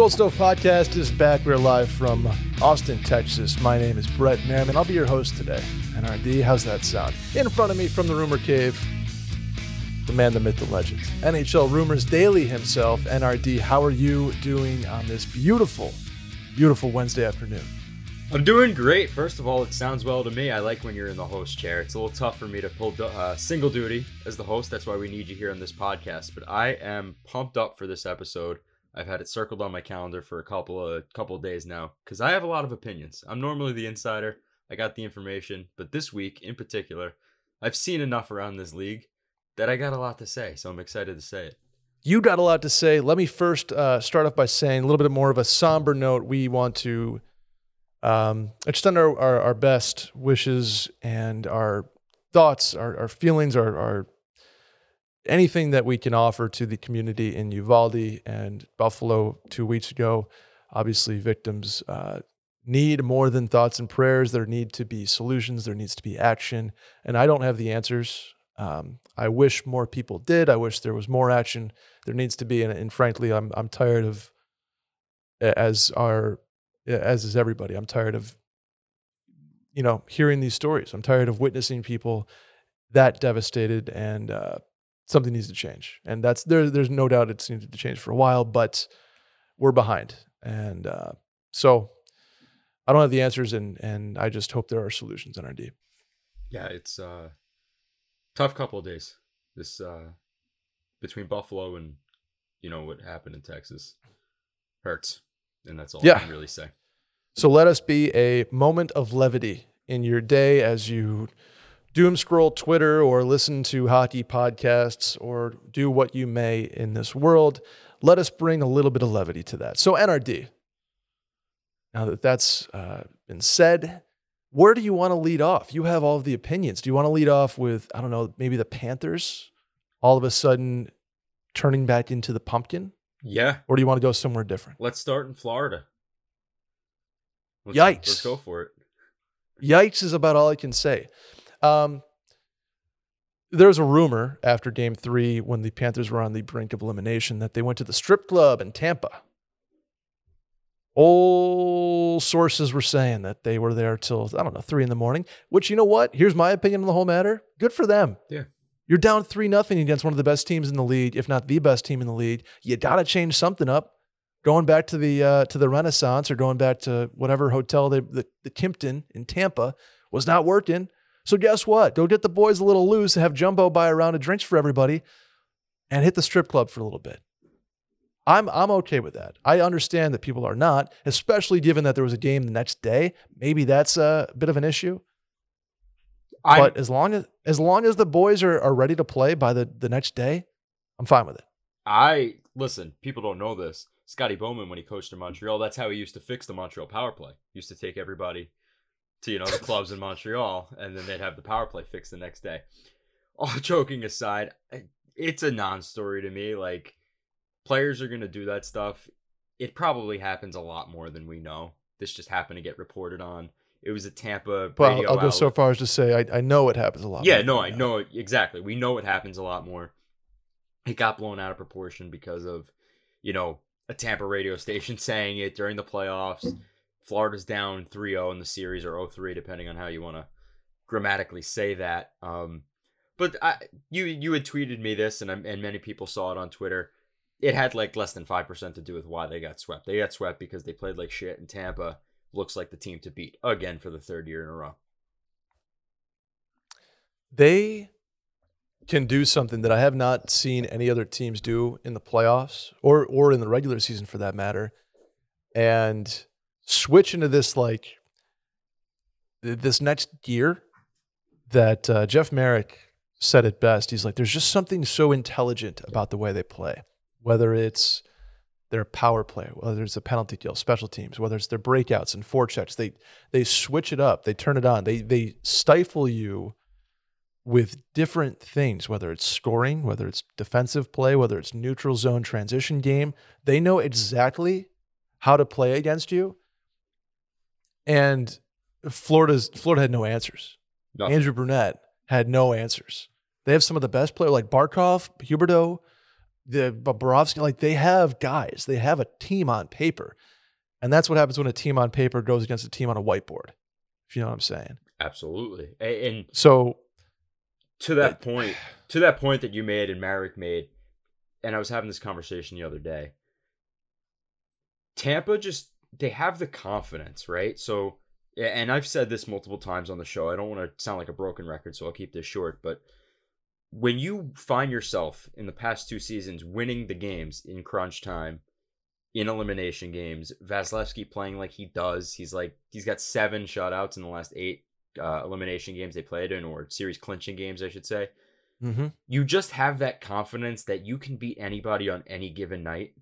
Cold Stove Podcast is back. We're live from Austin, Texas. My name is Brett Merriman. I'll be your host today. NRD, how's that sound? In front of me from the Rumor Cave, the man, the myth, the legend. NHL Rumors Daily himself. NRD, how are you doing on this beautiful, beautiful Wednesday afternoon? I'm doing great. First of all, it sounds well to me. I like when you're in the host chair. It's a little tough for me to pull uh, single duty as the host. That's why we need you here on this podcast. But I am pumped up for this episode. I've had it circled on my calendar for a couple of couple of days now because I have a lot of opinions. I'm normally the insider. I got the information, but this week in particular, I've seen enough around this league that I got a lot to say. So I'm excited to say it. You got a lot to say. Let me first uh, start off by saying a little bit more of a somber note. We want to um, extend our, our, our, best wishes and our thoughts, our, our feelings, our, our anything that we can offer to the community in Uvalde and Buffalo two weeks ago. Obviously, victims uh, need more than thoughts and prayers. There need to be solutions. There needs to be action. And I don't have the answers. Um, I wish more people did. I wish there was more action. There needs to be, and, and frankly, I'm I'm tired of as our as is everybody. I'm tired of, you know, hearing these stories. I'm tired of witnessing people that devastated, and uh, something needs to change. And that's there. There's no doubt it's needed to change for a while, but we're behind, and uh, so I don't have the answers, and and I just hope there are solutions in our NRD. Yeah, it's uh, tough couple of days. This uh, between Buffalo and you know what happened in Texas hurts. And that's all yeah. I can really say. So let us be a moment of levity in your day as you doom scroll Twitter or listen to hockey podcasts or do what you may in this world. Let us bring a little bit of levity to that. So, NRD, now that that's uh, been said, where do you want to lead off? You have all of the opinions. Do you want to lead off with, I don't know, maybe the Panthers all of a sudden turning back into the pumpkin? Yeah. Or do you want to go somewhere different? Let's start in Florida. Let's, Yikes. Let's go for it. Yikes is about all I can say. Um, there was a rumor after game three when the Panthers were on the brink of elimination that they went to the strip club in Tampa. All sources were saying that they were there till, I don't know, three in the morning, which, you know what? Here's my opinion on the whole matter. Good for them. Yeah. You're down three nothing against one of the best teams in the league, if not the best team in the league. You got to change something up. Going back to the uh, to the Renaissance or going back to whatever hotel they, the the Kimpton in Tampa was not working. So guess what? Go get the boys a little loose and have Jumbo buy a round of drinks for everybody, and hit the strip club for a little bit. I'm I'm okay with that. I understand that people are not, especially given that there was a game the next day. Maybe that's a bit of an issue. I'm, but as long as as long as the boys are, are ready to play by the, the next day, I'm fine with it. I listen, people don't know this. Scotty Bowman, when he coached in Montreal, that's how he used to fix the Montreal power play. He used to take everybody to, you know, the clubs in Montreal, and then they'd have the power play fixed the next day. All joking aside, it's a non story to me. Like, players are going to do that stuff. It probably happens a lot more than we know. This just happened to get reported on. It was a Tampa. Well, I'll go outlet. so far as to say I, I know it happens a lot. Yeah, no, I know it exactly. We know it happens a lot more. It got blown out of proportion because of, you know, a Tampa radio station saying it during the playoffs. Florida's down 3-0 in the series or 0-3 depending on how you want to grammatically say that. Um, but I, you you had tweeted me this and and many people saw it on Twitter. It had like less than 5% to do with why they got swept. They got swept because they played like shit in Tampa looks like the team to beat again for the third year in a row. They can do something that I have not seen any other teams do in the playoffs or or in the regular season for that matter. And switch into this like this next gear that uh, Jeff Marek said it best. He's like, there's just something so intelligent about the way they play, whether it's their power play, whether it's a penalty kill, special teams, whether it's their breakouts and forechecks. They they switch it up, they turn it on, they they stifle you with different things, whether it's scoring, whether it's defensive play, whether it's neutral zone transition game. They know exactly how to play against you. And Florida's Florida had no answers. Nothing. Andrew Brunette had no answers. They have some of the best players like Barkov, Huberdeau, the Bobrovsky, like they have guys, they have a team on paper. And that's what happens when a team on paper goes against a team on a whiteboard, if you know what I'm saying. Absolutely. And so to that point, to that point that you made and Marek made, and I was having this conversation the other day. Tampa just they have the confidence, right? So and I've said this multiple times on the show. I don't want to sound like a broken record, so I'll keep this short, but when you find yourself in the past two seasons winning the games in crunch time, in elimination games, Vasilevskiy playing like he does, he's like he's got seven shutouts in the last eight uh, elimination games they played in, or series clinching games, I should say. Mm-hmm. You just have that confidence that you can beat anybody on any given night,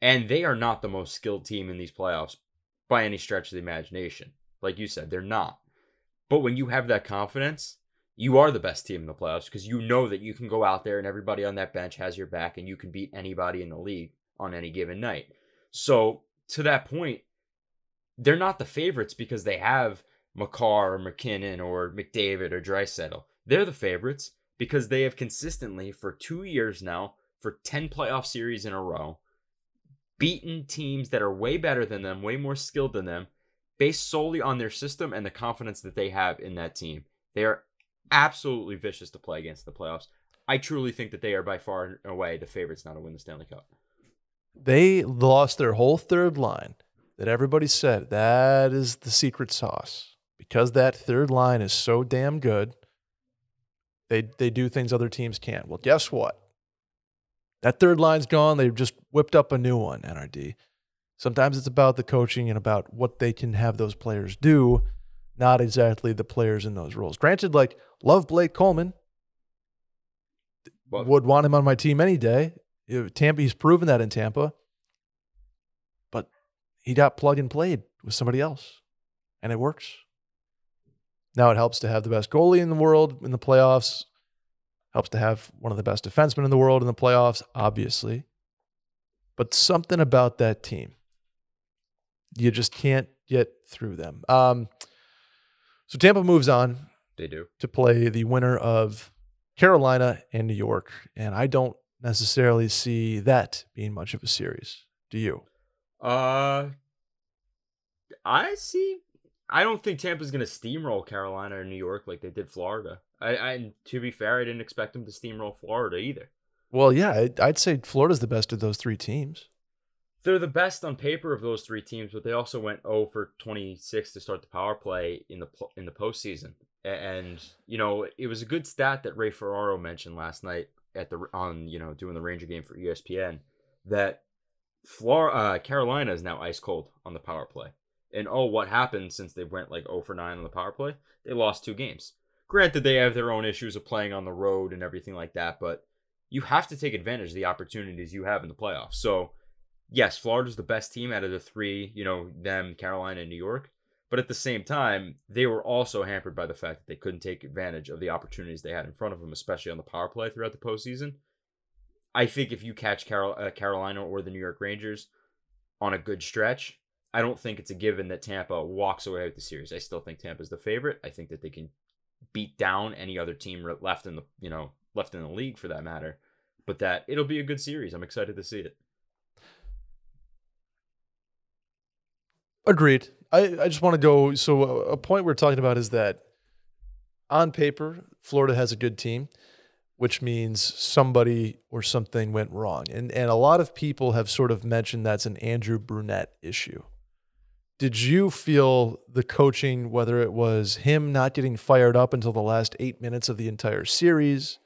and they are not the most skilled team in these playoffs by any stretch of the imagination. Like you said, they're not. But when you have that confidence, you are the best team in the playoffs because you know that you can go out there and everybody on that bench has your back and you can beat anybody in the league on any given night. So, to that point, they're not the favorites because they have Makar or MacKinnon or McDavid or Draisaitl. They're the favorites because they have consistently, for two years now, for 10 playoff series in a row, beaten teams that are way better than them, way more skilled than them, based solely on their system and the confidence that they have in that team. They are absolutely vicious to play against the playoffs. I truly think that they are by far and away the favorites now to win the Stanley Cup. They lost their whole third line that everybody said that is the secret sauce. Because that third line is so damn good, they they do things other teams can't. Well, guess what? That third line's gone. They've just whipped up a new one, NRD. Sometimes it's about the coaching and about what they can have those players do not exactly the players in those roles. Granted, like love Blake Coleman, well, would want him on my team any day. Tampa, he's proven that in Tampa, but he got plug and played with somebody else, and it works. Now it helps to have the best goalie in the world in the playoffs. Helps to have one of the best defensemen in the world in the playoffs, obviously. But something about that team, you just can't get through them. Um, so Tampa moves on. They do. To play the winner of Carolina and New York. And I don't necessarily see that being much of a series. Do you? Uh I see I don't think Tampa's going to steamroll Carolina or New York like they did Florida. I, I to be fair, I didn't expect them to steamroll Florida either. Well, yeah, I'd say Florida's the best of those three teams they're the best on paper of those three teams, but they also went 0 for 26 to start the power play in the in the postseason. And you know, it was a good stat that Ray Ferraro mentioned last night at the on you know doing the Ranger game for ESPN that Florida uh, Carolina is now ice cold on the power play. And oh, what happened since they went like 0 for 9 on the power play? They lost two games. Granted, they have their own issues of playing on the road and everything like that, but you have to take advantage of the opportunities you have in the playoffs. So yes, Florida's the best team out of the three, you know, them, Carolina, and New York. But at the same time, they were also hampered by the fact that they couldn't take advantage of the opportunities they had in front of them, especially on the power play throughout the postseason. I think if you catch Carol, uh, Carolina or the New York Rangers on a good stretch, I don't think it's a given that Tampa walks away with the series. I still think Tampa's the favorite. I think that they can beat down any other team left in the you know left in the league for that matter. But that it'll be a good series. I'm excited to see it. Agreed. I, I just want to go. So, a point we're talking about is that on paper, Florida has a good team, which means somebody or something went wrong. And, and a lot of people have sort of mentioned that's an Andrew Brunette issue. Did you feel the coaching, whether it was him not getting fired up until the last eight minutes of the entire series,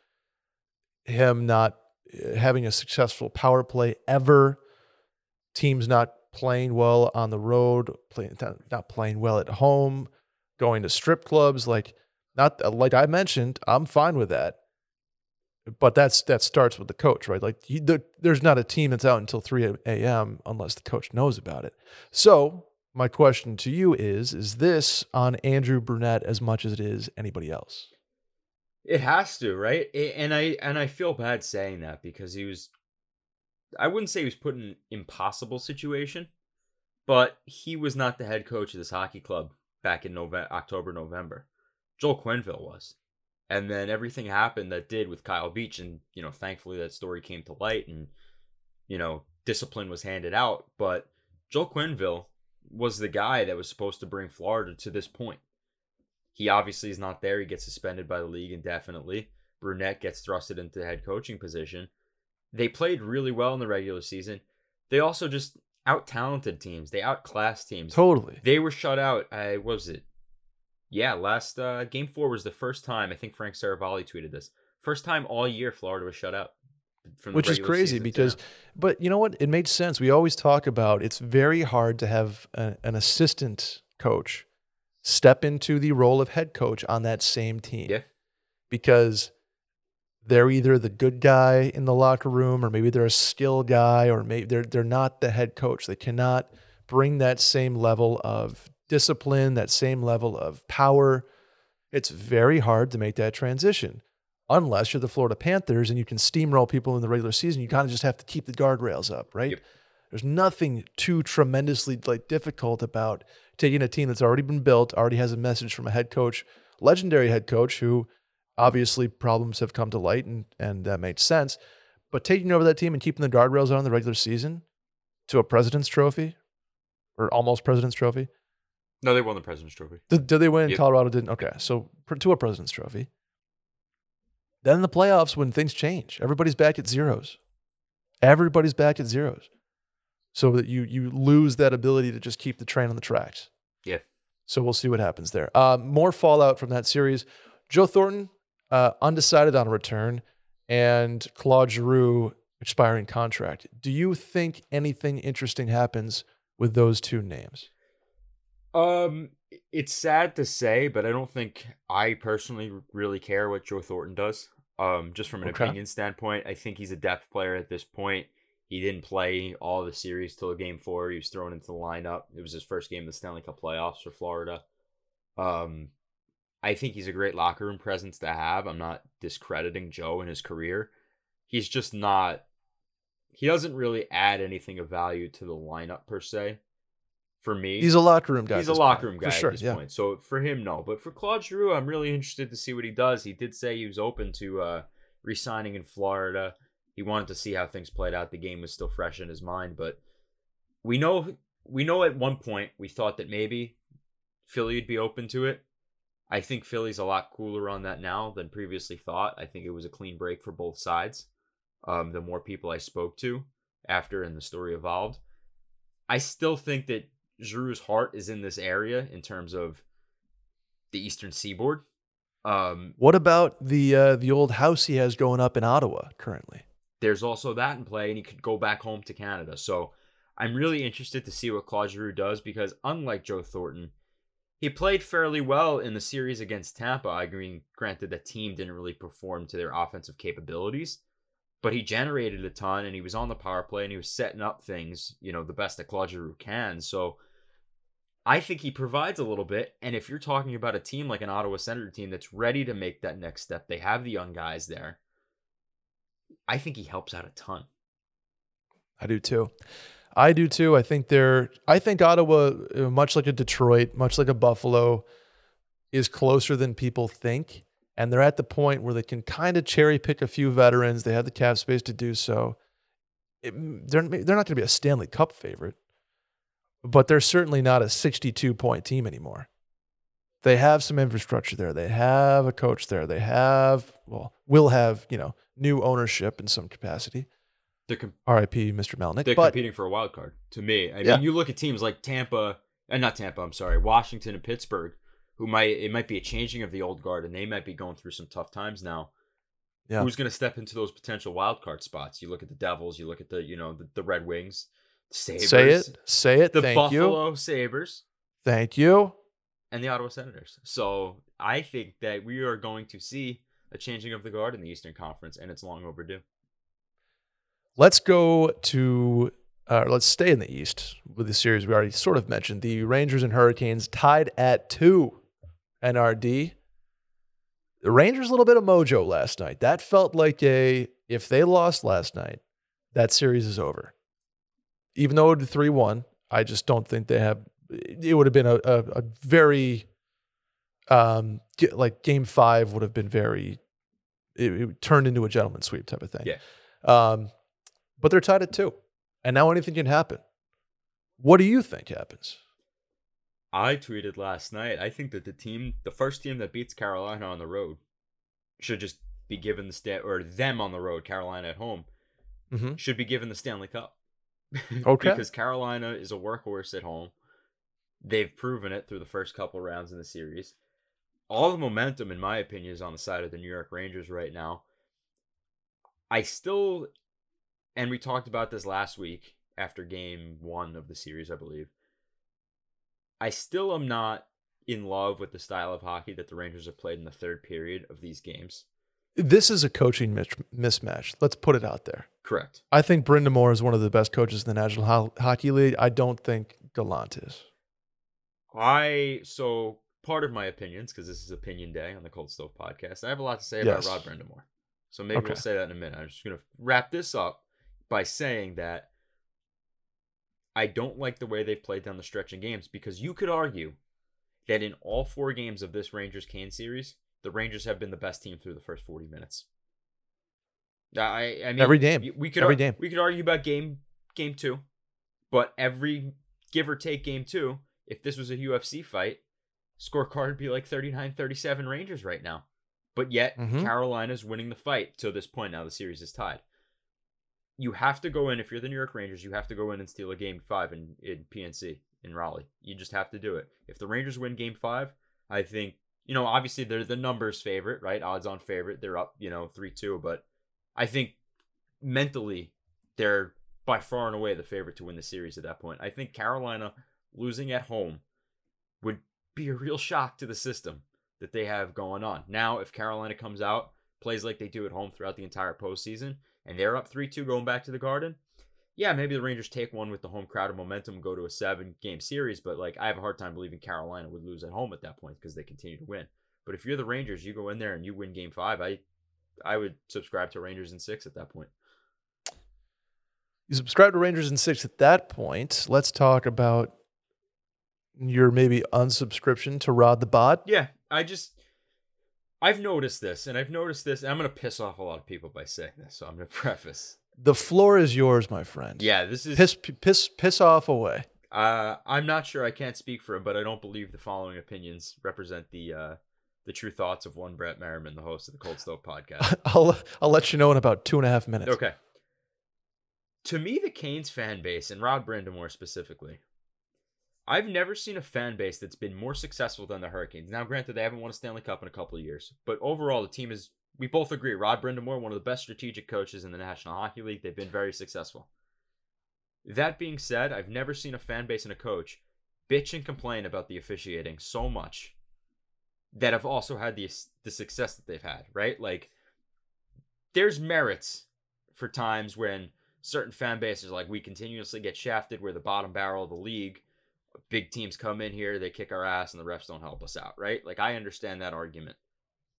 him not uh, having a successful power play ever, teams not playing well on the road, playing not playing well at home, going to strip clubs. Like not like I mentioned, I'm fine with that. But that's that starts with the coach, right? Like he, the, there's not a team that's out until 3 a.m. unless the coach knows about it. So my question to you is: Is this on Andrew Brunette as much as it is anybody else? It has to, right? and I and I feel bad saying that because he was I wouldn't say he was put in an impossible situation, but he was not the head coach of this hockey club back in November, October, November. Joel Quenneville was. And then everything happened that did with Kyle Beach. And, you know, thankfully that story came to light and, you know, discipline was handed out. But Joel Quenneville was the guy that was supposed to bring Florida to this point. He obviously is not there. He gets suspended by the league indefinitely. Brunette gets thrusted into the head coaching position. They played really well in the regular season. They also just out talented teams. They outclassed teams. Totally. They were shut out. I what was it? Yeah, last uh, game four was the first time. I think Frank Seravalli tweeted this. First time all year Florida was shut out. Which is crazy season. because, Yeah. but you know what? It made sense. We always talk about it's very hard to have a, an assistant coach step into the role of head coach on that same team. Yeah. Because they're either the good guy in the locker room or maybe they're a skill guy or maybe they're they're not the head coach. They cannot bring that same level of discipline, that same level of power. It's very hard to make that transition. Unless you're the Florida Panthers and you can steamroll people in the regular season, you kind of just have to keep the guardrails up, right? Yep. There's nothing too tremendously like difficult about taking a team that's already been built, already has a message from a head coach, legendary head coach who obviously problems have come to light and and that makes sense. But taking over that team and keeping the guardrails on in the regular season to a President's Trophy or almost President's Trophy. No, they won the President's Trophy. Did, did they win? Yep. Colorado didn't. Okay, so to a President's Trophy. Then in the playoffs, when things change, everybody's back at zeros. Everybody's back at zeros, so that you you lose that ability to just keep the train on the tracks. Yeah. So we'll see what happens there. Uh, more fallout from that series. Joe Thornton uh, undecided on a return, and Claude Giroux expiring contract. Do you think anything interesting happens with those two names? Um, it's sad to say, but I don't think I personally really care what Joe Thornton does. Um, just from an Okay. opinion standpoint, I think he's a depth player at this point. He didn't play all the series till game four. He was thrown into the lineup. It was his first game of the Stanley Cup playoffs for Florida. Um, I think he's a great locker room presence to have. I'm not discrediting Joe in his career. He's just not. He doesn't really add anything of value to the lineup per se. For me, He's a locker room guy. He's a locker room for guy sure, at this yeah. point. So for him, no. But for Claude Giroux, I'm really interested to see what he does. He did say he was open to uh, re-signing in Florida. He wanted to see how things played out. The game was still fresh in his mind, but we know we know at one point we thought that maybe Philly would be open to it. I think Philly's a lot cooler on that now than previously thought. I think it was a clean break for both sides. Um, the more people I spoke to after and the story evolved, I still think that Giroux's heart is in this area in terms of the Eastern Seaboard. Um, What about the uh, the old house he has going up in Ottawa currently? there's also that in play, and he could go back home to Canada. So I'm really interested to see what Claude Giroux does because, unlike Joe Thornton, he played fairly well in the series against Tampa. I mean, granted, the team didn't really perform to their offensive capabilities, but he generated a ton, and he was on the power play, and he was setting up things, you know, the best that Claude Giroux can. So I think he provides a little bit. And if you're talking about a team like an Ottawa Senator team that's ready to make that next step, they have the young guys there. I think he helps out a ton. I do too. I do too. I think they're. I think Ottawa, uh, much like a Detroit, much like a Buffalo, is closer than people think, and they're at the point where they can kind of cherry pick a few veterans. They have the cap space to do so. It, they're they're not going to be a Stanley Cup favorite, but they're certainly not a 62 point team anymore. They have some infrastructure there. They have a coach there. They have well, will have you know new ownership in some capacity. They're com- R.I.P. Mr. Melnyk. they're but competing for a wild card. To me, I Yeah. mean, you look at teams like Tampa, and not Tampa. I'm sorry, Washington and Pittsburgh, who might it might be a changing of the old guard, and they might be going through some tough times now. Yeah. Who's going to step into those potential wild card spots? You look at the Devils. You look at the you know the, the Red Wings, Sabres, say it, say it. the Thank you, Buffalo Sabres, thank you. and the Ottawa Senators. So I think that we are going to see a changing of the guard in the Eastern Conference, and it's long overdue. Let's go to. Uh, let's stay in the East with the series we already sort of mentioned. The Rangers and Hurricanes tied at two. NRD. The Rangers a little bit of mojo last night. That felt like a if they lost last night, that series is over. Even though it would three one, I just don't think they have. It would have been a, a, a very um, like game five would have been very, it, it turned into a gentleman sweep type of thing. Yeah. Um, but they're tied at two, and now anything can happen. What do you think happens? I tweeted last night. I think that the team, the first team that beats Carolina on the road, should just be given the stat or them on the road, Carolina at home, Mhm. should be given the Stanley Cup. Okay. because Carolina is a workhorse at home. They've proven it through the first couple rounds in the series. All the momentum, in my opinion, is on the side of the New York Rangers right now. I still, and we talked about this last week after game one of the series, I believe. I still am not in love with the style of hockey that the Rangers have played in the third period of these games. This is a coaching mismatch. Let's put it out there. Correct. I think Brind'Amour is one of the best coaches in the National Ho- Hockey League. I don't think Gallant is. I so part of my opinions because this is opinion day on the Cold Stove podcast. I have a lot to say Yes. about Rod Brind'Amour, so maybe Okay. we'll say that in a minute. I'm just gonna wrap this up by saying that I don't like the way they've played down the stretch in games because you could argue that in all four games of this Rangers Can series, the Rangers have been the best team through the first 40 minutes. I, I mean, Every game. We could Every ar- game. We could argue about game game two, but every give or take game two, if this was a UFC fight, scorecard would be like 39-37 Rangers right now. But yet Mhm. Carolina's winning the fight to this point. Now the series is tied. You have to go in if you're the New York Rangers. You have to go in and steal a game five in, in PNC in Raleigh. You just have to do it. If the Rangers win game five, I think you know obviously they're the numbers favorite, right? Odds on favorite. They're up, you know, three two, but I think mentally they're by far and away the favorite to win the series at that point. I think Carolina losing at home would be a real shock to the system that they have going on. Now, if Carolina comes out, plays like they do at home throughout the entire postseason, and they're up 3 2 going back to the Garden, yeah, maybe the Rangers take one with the home crowd and momentum and go to a seven game series, but like I have a hard time believing Carolina would lose at home at that point because they continue to win. But if you're the Rangers, you go in there and you win game five, I I would subscribe to Rangers in six at that point. You subscribe to Rangers in six at that point. Let's talk about your maybe unsubscription to Rod the Bot. Yeah, I just I've noticed this, and I've noticed this, and I'm gonna piss off a lot of people by saying this, so I'm gonna preface. The floor is yours, my friend. Yeah, this is Piss, piss, piss off away. Uh, I'm not sure. I can't speak for him, but I don't believe the following opinions represent the uh, the true thoughts of one Brett Merriman, the host of the Cold Stove podcast. I'll I'll let you know in about two and a half minutes. okay. To me, the Canes fan base and Rod Brind'Amour specifically, I've never seen a fan base that's been more successful than the Hurricanes. Now, granted, they haven't won a Stanley Cup in a couple of years, but overall, the team is. We both agree. Rod Brind'Amour, one of the best strategic coaches in the National Hockey League. They've been very successful. That being said, I've never seen a fan base and a coach bitch and complain about the officiating so much that have also had the the success that they've had, right? Like there's merits for times when certain fan bases like we continuously get shafted, we're the bottom barrel of the league. Big teams come in here, they kick our ass and the refs don't help us out, right? Like I understand that argument.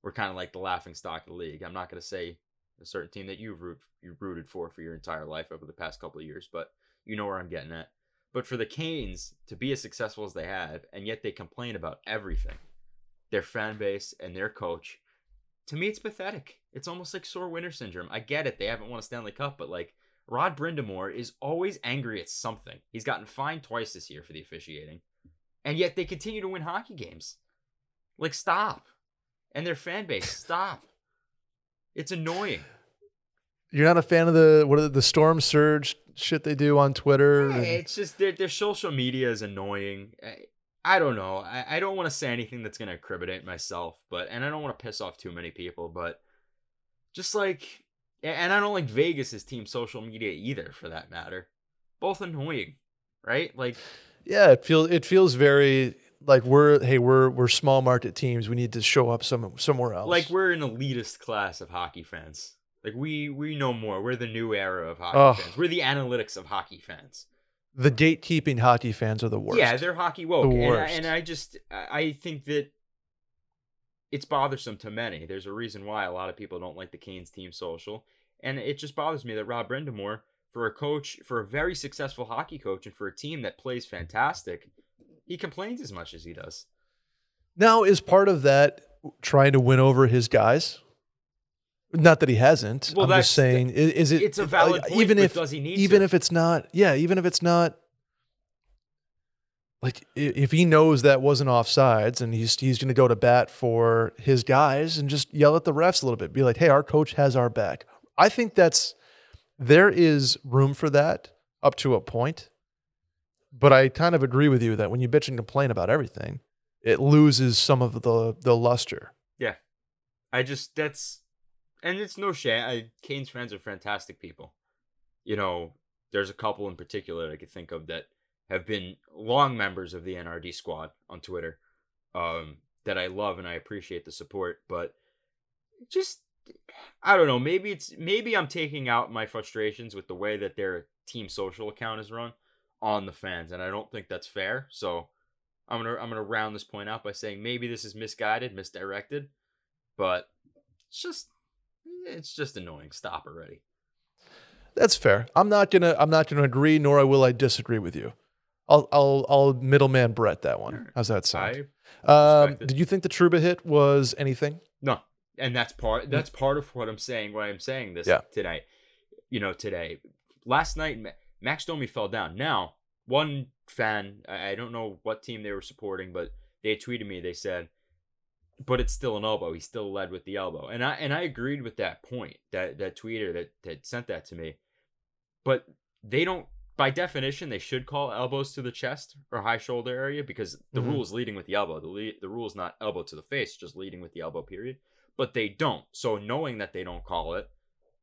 We're kind of like the laughing stock of the league. I'm not going to say a certain team that you've root, you've rooted for for your entire life over the past couple of years, but you know where I'm getting at. But for the Canes to be as successful as they have, and yet they complain about everything, their fan base and their coach, to me it's pathetic. It's almost like sore winter syndrome. I get it; they haven't won a Stanley Cup, but like Rod Brind'Amour is always angry at something. He's gotten fined twice this year for the officiating, and yet they continue to win hockey games. Like stop, and their fan base stop. It's annoying. You're not a fan of the what are the, the storm surge shit they do on Twitter? Yeah, and- it's just their their social media is annoying. I, I don't know. I, I don't want to say anything that's gonna incriminate myself, but and I don't want to piss off too many people, but just like and I don't like Vegas's team social media either, for that matter. Both annoying, right? Like yeah, it feels it feels very like we're hey we're we're small market teams. We need to show up some somewhere else. like we're an elitist class of hockey fans. Like we we know more. We're the new era of hockey Ugh. fans. We're the analytics of hockey fans. the gatekeeping hockey fans are the worst. Yeah, they're hockey woke, The and, I, and I just I think that it's bothersome to many. There's a reason why a lot of people don't like the Canes team social, and it just bothers me that Rob Brind'Amour, for a coach, for a very successful hockey coach, and for a team that plays fantastic, he complains as much as he does. Now, is part of that trying to win over his guys? Not that he hasn't. Well, I'm that's just saying, i- is, it it's a valid point, even if does he need even to? if it's not? Yeah, even if it's not. Like if he knows that wasn't offsides and he's he's going to go to bat for his guys and just yell at the refs a little bit, be like, "Hey, our coach has our back." I think that's there is room for that up to a point. But I kind of agree with you that when you bitch and complain about everything, it loses some of the the luster. Yeah, I just that's and it's no shame. I, Kane's friends are fantastic people. You know, there's a couple in particular I could think of that have been long members of the NRD squad on Twitter. Um, that I love and I appreciate the support, but just I don't know, maybe it's maybe I'm taking out my frustrations with the way that their team social account is run on the fans, and I don't think that's fair. So I'm gonna I'm gonna round this point out by saying maybe this is misguided, misdirected, but it's just it's just annoying. Stop already. That's fair. I'm not gonna I'm not gonna agree, nor will I disagree with you. I'll I'll I'll middleman Brett that one. Alright. How's that sound? I Um, did you think the Trouba hit was anything? No, and that's part that's part of what I'm saying. Why I'm saying this Yeah. today, you know, today, last night, Max Domi fell down. Now, one fan, I don't know what team they were supporting, but they tweeted me. They said, "But it's still an elbow. He still led with the elbow," and I and I agreed with that point. That that tweeter that that sent that to me, but they don't. By definition, they should call elbows to the chest or high shoulder area because the Mhm. rule is leading with the elbow. The le- the rule is not elbow to the face, just leading with the elbow. Period but they don't. So knowing that they don't call it,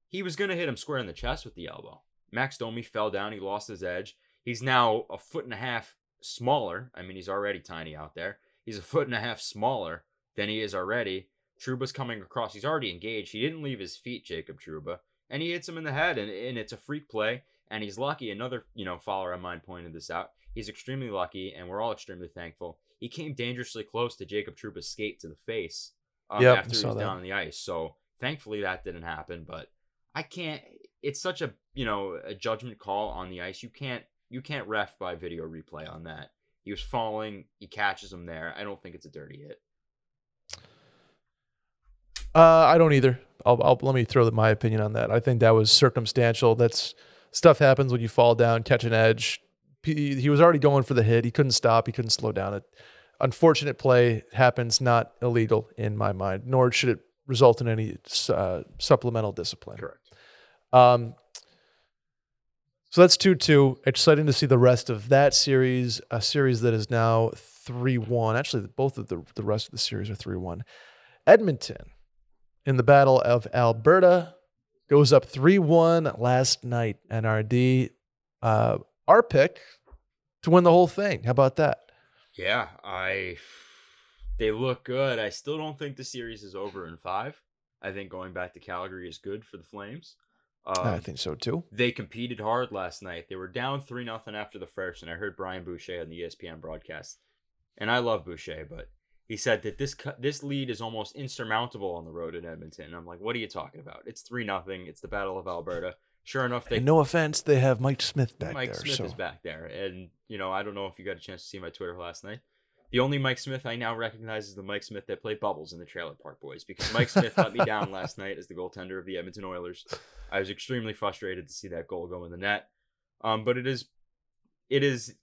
he was gonna hit him square in the chest with the elbow. Max Domi fell down. He lost his edge. He's now a foot and a half smaller. I mean, he's already tiny out there. He's a foot and a half smaller than he is already. Trouba's coming across. He's already engaged. He didn't leave his feet, Jacob Trouba, and he hits him in the head, and, and it's a freak play. And he's lucky. Another, you know, follower of mine pointed this out. He's extremely lucky, and we're all extremely thankful. He came dangerously close to Jacob Trouba's skate to the face um, Yep, after he was that. down on the ice. So thankfully that didn't happen. But I can't. It's such a you know a judgment call on the ice. You can't you can't ref by video replay on that. He was falling. He catches him there. I don't think it's a dirty hit. Uh, I don't either. I'll, I'll let me throw my opinion on that. I think that was circumstantial. That's stuff happens when you fall down, catch an edge. He, he was already going for the hit. He couldn't stop. He couldn't slow down. It unfortunate play happens. Not illegal in my mind. Nor should it result in any uh, supplemental discipline. Correct. Um, so that's 2 2. Exciting to see the rest of that series, a series that is now 3 1. Actually, both of the, the rest of the series are 3 1. Edmonton in the Battle of Alberta goes up 3 1 last night. NRD, uh, our pick to win the whole thing. How about that? Yeah, I. They look good. I still don't think the series is over in five. I think going back to Calgary is good for the Flames. Um, I think so too. they competed hard last night. They were down three nothing after the first, and I heard Brian Boucher on the ESPN broadcast, and I love Boucher, but he said that this this lead is almost insurmountable on the road in Edmonton. I'm like, what are you talking about? It's three nothing. It's the Battle of Alberta. Sure enough, they And no offense, they have Mike Smith back Mike there. Smith so. is back there, and you know I don't know if you got a chance to see my Twitter last night. The only Mike Smith I now recognize is the Mike Smith that played Bubbles in the Trailer Park Boys because Mike Smith let me down last night as the goaltender of the Edmonton Oilers. I was extremely frustrated to see that goal go in the net. Um, but it is, it is,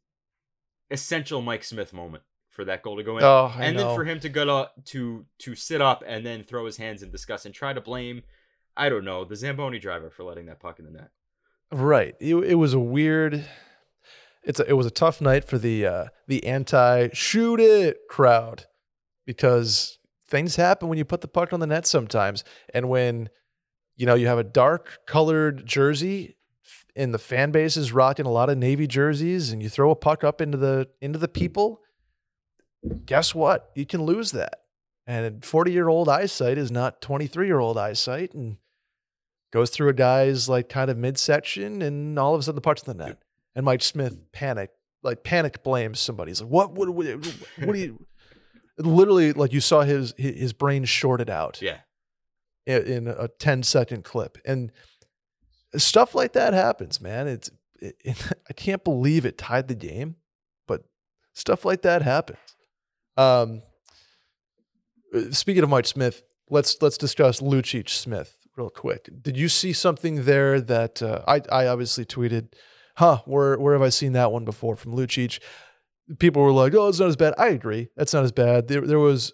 essential Mike Smith moment for that goal to go in, Oh, and know. then for him to go to, to to sit up and then throw his hands in disgust and try to blame, I don't know, the Zamboni driver for letting that puck in the net. Right. It, it was a weird. It's a, it was a tough night for the uh, the anti shoot it crowd because things happen when you put the puck on the net sometimes, and when you know you have a dark colored jersey and the fan base is rocking a lot of navy jerseys, and you throw a puck up into the into the people. Guess what? You can lose that. And 40 year old eyesight is not 23 year old eyesight, and goes through a guy's like kind of midsection, and all of a sudden the puck's in the net. And Mike Smith panic, like panic blames somebody. He's like, "What? What? What, what do you?" Literally, like you saw his his brain shorted out Yeah, in, a 10 second clip, and stuff like that happens, man. It's it, I can't believe it tied the game, but stuff like that happens. Um, Uh, Speaking of Mike Smith, let's let's discuss Lucic Smith real quick. Did you see something there that uh, I I obviously tweeted? Huh, where where have I seen that one before from Lucic? People were like, "Oh, it's not as bad." I agree, that's not as bad. There there was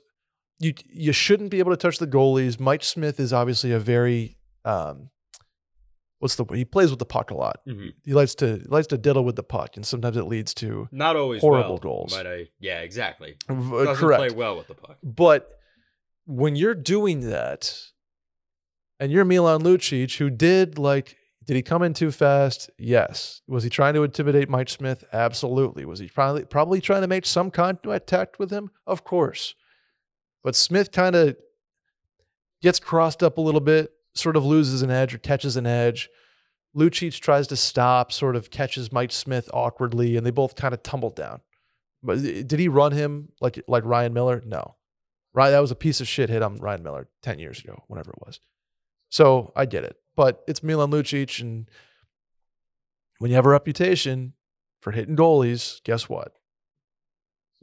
you you shouldn't be able to touch the goalies. Mike Smith is obviously a very um, what's the he plays with the puck a lot. Mhm. He likes to he likes to diddle with the puck, and sometimes it leads to Not always Horrible well, goals. But I, yeah, exactly. uh, Doesn't correct. play well with the puck. But when you're doing that, and you're Milan Lucic, who did like, did he come in too fast? Yes. Was he trying to intimidate Mike Smith? Absolutely. Was he probably probably trying to make some contact with him? Of course. But Smith kind of gets crossed up a little bit, sort of loses an edge or catches an edge. Lucic tries to stop, sort of catches Mike Smith awkwardly, and they both kind of tumble down. But uh, did he run him like like Ryan Miller? No. Right, that was a piece of shit hit on Ryan Miller 10 years ago, whenever it was. So I get it. But it's Milan Lucic, and when you have a reputation for hitting goalies, guess what?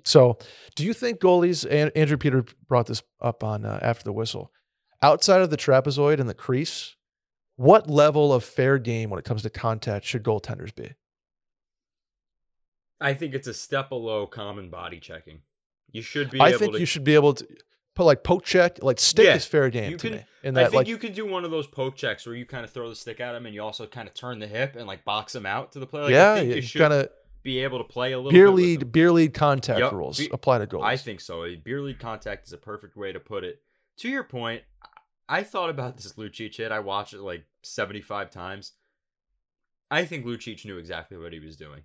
So, do you think goalies, and Andrew Peter brought this up on uh, after the whistle, outside of the trapezoid and the crease, what level of fair game when it comes to contact should goaltenders be? I think it's a step below common body checking. You should be I think to you should be able to put like poke check, like stick Yeah, is fair game you to can- me. In I think like, you can do one of those poke checks where you kind of throw the stick at him and you also kind of turn the hip and like box him out to the player. Like, yeah, you you should kind of be able to play a little beer lead, beer lead contact Yup, rules be- apply to goalies. I think so. A beer league contact is a perfect way to put it. To your point, I thought about this Lucic hit. I watched it like 75 times. I think Lucic knew exactly what he was doing.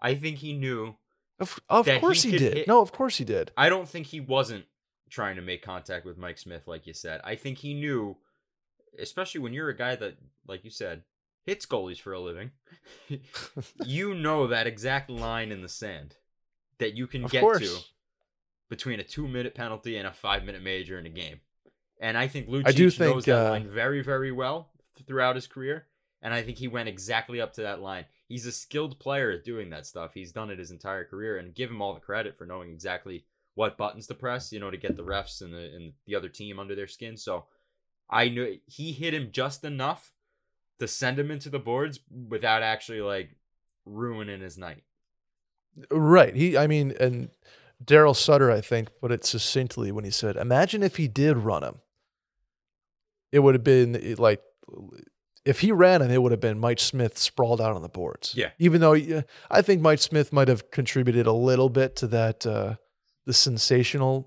I think he knew. of, of that he course he, did. hit- No, of course he did. I don't think he wasn't trying to make contact with Mike Smith, like you said. I think he knew, especially when you're a guy that, like you said, hits goalies for a living. you know that exact line in the sand that you can Of get course. to between a two minute penalty and a five minute major in a game. And I think Lucic I do knows think, that uh, line very, very well throughout his career. And I think he went exactly up to that line. He's a skilled player at doing that stuff. He's done it his entire career, and give him all the credit for knowing exactly what buttons to press, you know, to get the refs and the and the other team under their skin. So I knew he hit him just enough to send him into the boards without actually like ruining his night. Right. He, I mean, and Darryl Sutter, I think, put it succinctly when he said, "Imagine if he did run him. It would have been like." If he ran him, it would have been Mike Smith sprawled out on the boards. Yeah. Even though I think Mike Smith might have contributed a little bit to that, uh, the sensationalness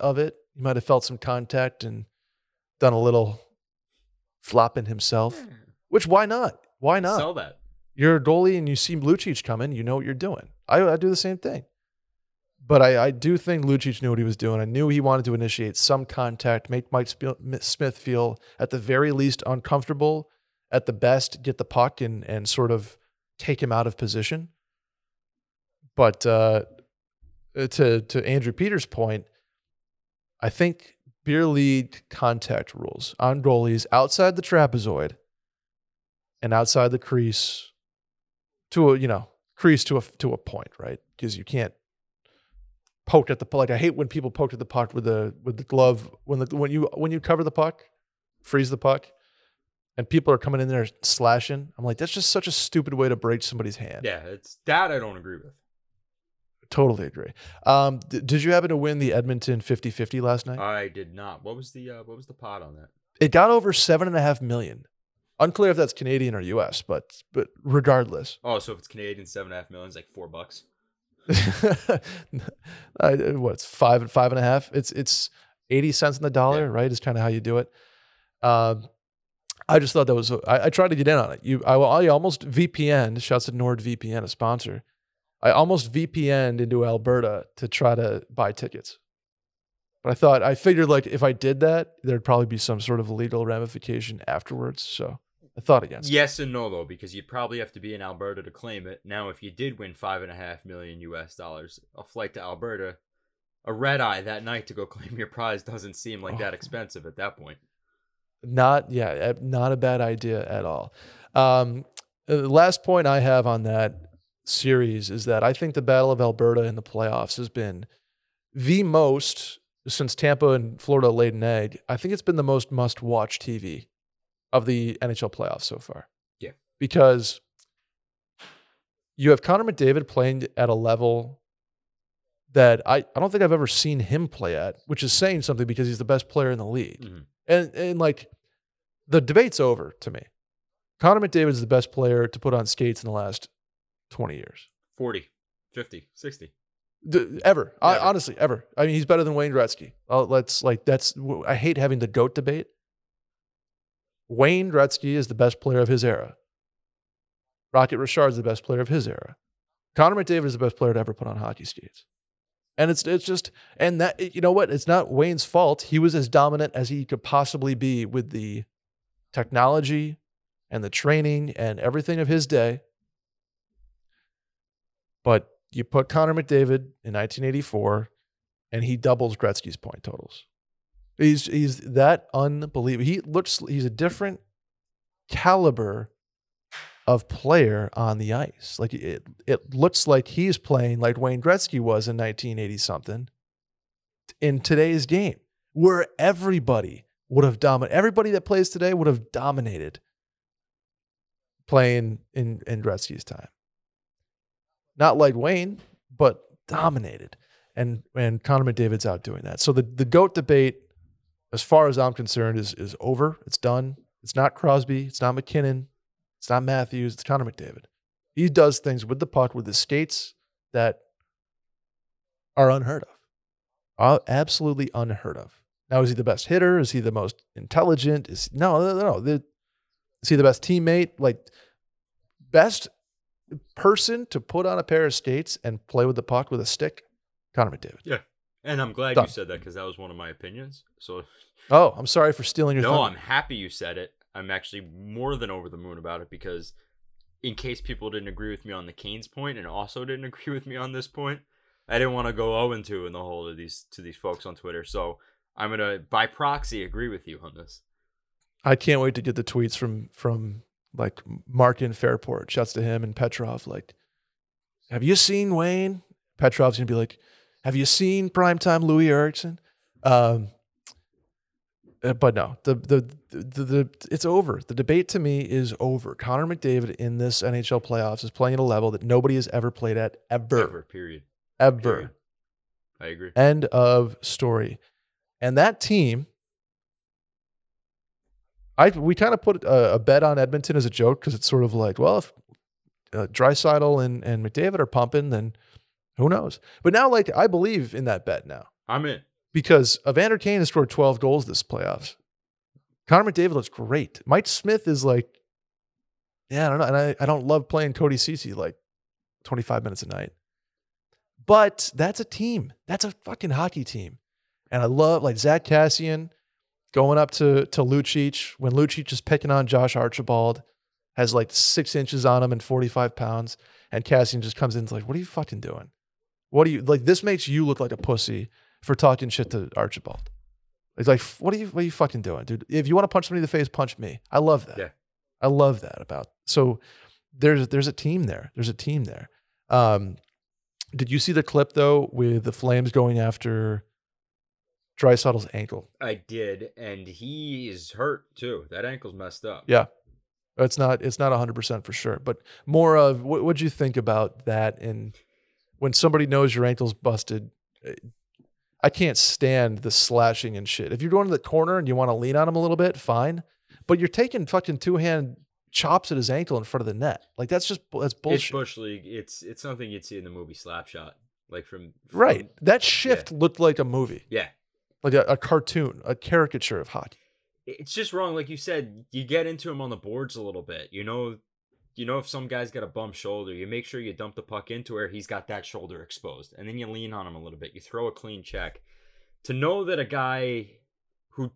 of it. He might have felt some contact and done a little flopping himself. Which why not? Why not? Sell that. You're a goalie and you see Lucic coming, you know what you're doing. I, I do the same thing. But I, I do think Lucic knew what he was doing. I knew he wanted to initiate some contact, make Mike Smith feel at the very least uncomfortable, at the best get the puck and and sort of take him out of position. But uh, to to Andrew Peters' point, I think beer league contact rules on goalies outside the trapezoid and outside the crease to a you know crease to a to a point, right? Because you can't poke at the puck. Like I hate when people poke at the puck with the with the glove when the when you when you cover the puck, freeze the puck, and people are coming in there slashing. I'm like, that's just such a stupid way to break somebody's hand. Yeah, it's that I don't agree with. Totally agree. Um, d- did you happen to win the Edmonton 50-50 last night? I did not. What was the uh, what was the pot on that? it got over seven and a half million. Unclear if that's Canadian or U.S., but but regardless, Oh, so if it's Canadian, seven and a half million is like four bucks. I, what it's five five and a half. It's it's eighty cents in the dollar, Yeah. right? Is kind of how you do it. Um, I just thought that was. I, I tried to get in on it. You, I, I almost VPN. Shouts to NordVPN, a sponsor. I almost VPN'd into Alberta to try to buy tickets. But I thought I figured like if I did that, there'd probably be some sort of legal ramification afterwards. So I thought against. it. Yes and no though, because you'd probably have to be in Alberta to claim it. Now, if you did win five and a half million U.S. dollars, a flight to Alberta, a red eye that night to go claim your prize doesn't seem like that Oh. expensive at that point. Not yeah, eh, not a bad idea at all. Um, uh, the last point I have on that series is that I think the Battle of Alberta in the playoffs has been the most since Tampa and Florida laid an egg, I think it's been the most must watch TV of the NHL playoffs so far. Yeah. Because you have Connor McDavid playing at a level that I, I don't think I've ever seen him play at, which is saying something because he's the best player in the league. Mhm. And and like the debate's over to me. Connor McDavid is the best player to put on skates in the last 20 years. 40, 50, 60. D- ever. I, Ever. honestly, ever. I mean, he's better than Wayne Gretzky. Uh, let's like that's. I hate having the goat debate. Wayne Gretzky is the best player of his era. Rocket Richard is the best player of his era. Connor McDavid is the best player to ever put on hockey skates. And it's it's just and that you know what? It's not Wayne's fault. He was as dominant as he could possibly be with the technology and the training and everything of his day. But you put Connor McDavid in 1984, and he doubles Gretzky's point totals. He's he's that unbelievable. He looks he's a different caliber of player on the ice. Like it it looks like he's playing like Wayne Gretzky was in 1980 something in today's game, where everybody would have dominated. Everybody that plays today would have dominated playing in in Gretzky's time. Not like Wayne, but dominated. And and Connor McDavid's out doing that. So the the goat debate, as far as I'm concerned, is is over. It's done. It's not Crosby. It's not MacKinnon. It's not Matthews. It's Connor McDavid. He does things with the puck with his skates that are unheard of. Uh, absolutely unheard of. Now, is he the best hitter? Is he the most intelligent? Is no, no, no. The- Is he the best teammate? Like best person to put on a pair of skates and play with the puck with a stick? Connor McDavid. Yeah. And I'm glad Done. you said that because that was one of my opinions. So Oh, I'm sorry for stealing your no, thunder. I'm happy you said it. I'm actually more than over the moon about it because, in case people didn't agree with me on the Canes point and also didn't agree with me on this point, I didn't want to go 0 and 2 in the whole of these to these folks on Twitter. So I'm gonna by proxy agree with you on this. I can't wait to get the tweets from from like Mark in Fairport. Shouts to him and Petrov. Like, have you seen Wayne? Petrov's gonna be like, have you seen primetime Loui Eriksson? Um, uh, but no, the, the the the it's over. The debate to me is over. Connor McDavid in this NHL playoffs is playing at a level that nobody has ever played at ever, Ever, period. ever. Period. I agree. End of story. And that team, I we kind of put a, a bet on Edmonton as a joke because it's sort of like, well, if uh, Draisaitl and and McDavid are pumping, then who knows? But now, like, I believe in that bet now I'm in. because Evander Kane has scored 12 goals this playoffs. Connor McDavid looks great. Mike Smith is like, yeah, I don't know. And I, I don't love playing Cody Ceci like 25 minutes a night. But that's a team. That's a fucking hockey team. And I love like Zach Kassian going up to, to Lucic when Lucic is picking on Josh Archibald, has like six inches on him and 45 pounds. And Kassian just comes in and is like, what are you fucking doing? What do you like? This makes you look like a pussy for talking shit to Archibald. It's like, what are you, what are you fucking doing, dude? If you want to punch somebody in the face, punch me. I love that. Yeah. I love that about. So there's there's a team there. There's a team there. Um, did you see the clip though with the Flames going after Draisaitl's ankle? I did, and he is hurt too. That ankle's messed up. Yeah. It's not it's not 100% for sure, but more of what would you think about that and when somebody knows your ankle's busted eh, I can't stand the slashing and shit. If you're going to the corner and you want to lean on him a little bit, fine. But you're taking fucking two hand chops at his ankle in front of the net. Like that's just that's bullshit. It's bush league. It's it's something you'd see in the movie Slapshot, like from, from right. That shift looked like a movie, Yeah, like a, a cartoon, a caricature of hockey. it's just wrong. Like you said, you get into him on the boards a little bit. You know, you know if some guy's got a bum shoulder, you make sure you dump the puck into where he's got that shoulder exposed, and then you lean on him a little bit. You throw a clean check. To know that a guy who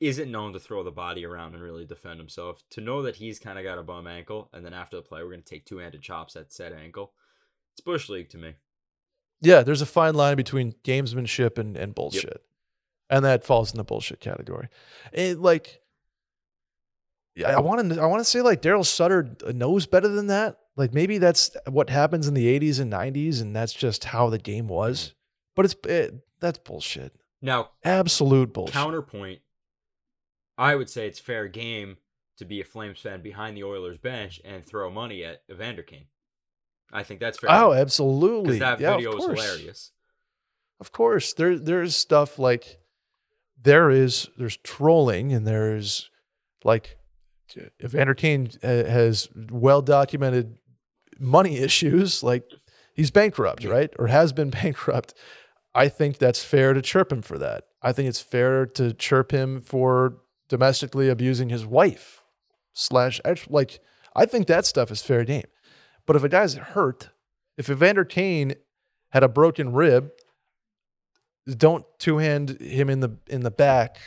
isn't known to throw the body around and really defend himself, to know that he's kind of got a bum ankle, and then after the play, we're gonna take two handed chops at said ankle. It's bush league to me. Yeah, there's a fine line between gamesmanship and, and bullshit. And that falls in the bullshit category. It, like, yeah, I want to I want to say like Darryl Sutter knows better than that. Like maybe that's what happens in the 80s and 90s and that's just how the game was. Mm-hmm. But it's it, that's bullshit. Now, Absolute bullshit. counterpoint, I would say it's fair game to be a Flames fan behind the Oilers bench and throw money at Evander Kane. I think that's fair. oh, absolutely. that yeah, video of course. hilarious. Of course, there there's stuff like there is there's trolling and there's like Evander Kane uh, has well documented money issues. Like he's bankrupt, right, or has been bankrupt. I think that's fair to chirp him for that. I think it's fair to chirp him for domestically abusing his wife. Slash, like I think that stuff is fair game. But if a guy's hurt, if Evander Kane had a broken rib, don't two hand him in the in the back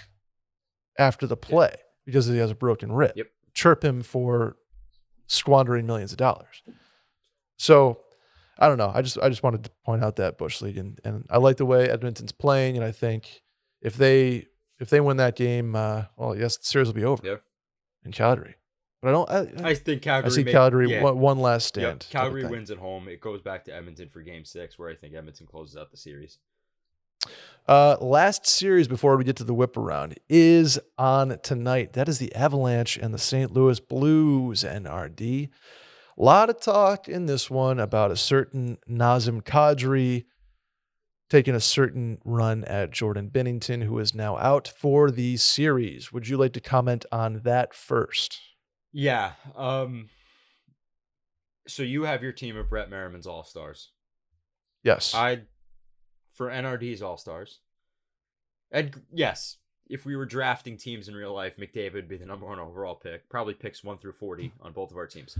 after the play because he has a broken rib. Yep. Chirp him for squandering millions of dollars. So I don't know. I just I just wanted to point out that Bush League and, and I like the way Edmonton's playing and I think if they if they win that game, uh, well, yes, the series will be over Yeah. in Calgary. But I don't. I, I think Calgary. I see may- Calgary yeah. one, one last Yep, stand. type of Calgary wins at home. It goes back to Edmonton for Game Six, where I think Edmonton closes out the series. Uh, last series before we get to the whip around is on tonight. That is the Avalanche and the St. Louis Blues NRD. A lot of talk in this one about a certain Nazem Kadri taking a certain run at Jordan Binnington, who is now out for the series. Would you like to comment on that first? Yeah. Um. So you have your team of Brett Merriman's All Stars. Yes. I, for NRD's All Stars. And yes, if we were drafting teams in real life, McDavid would be the number one overall pick. Probably picks one through forty on both of our teams.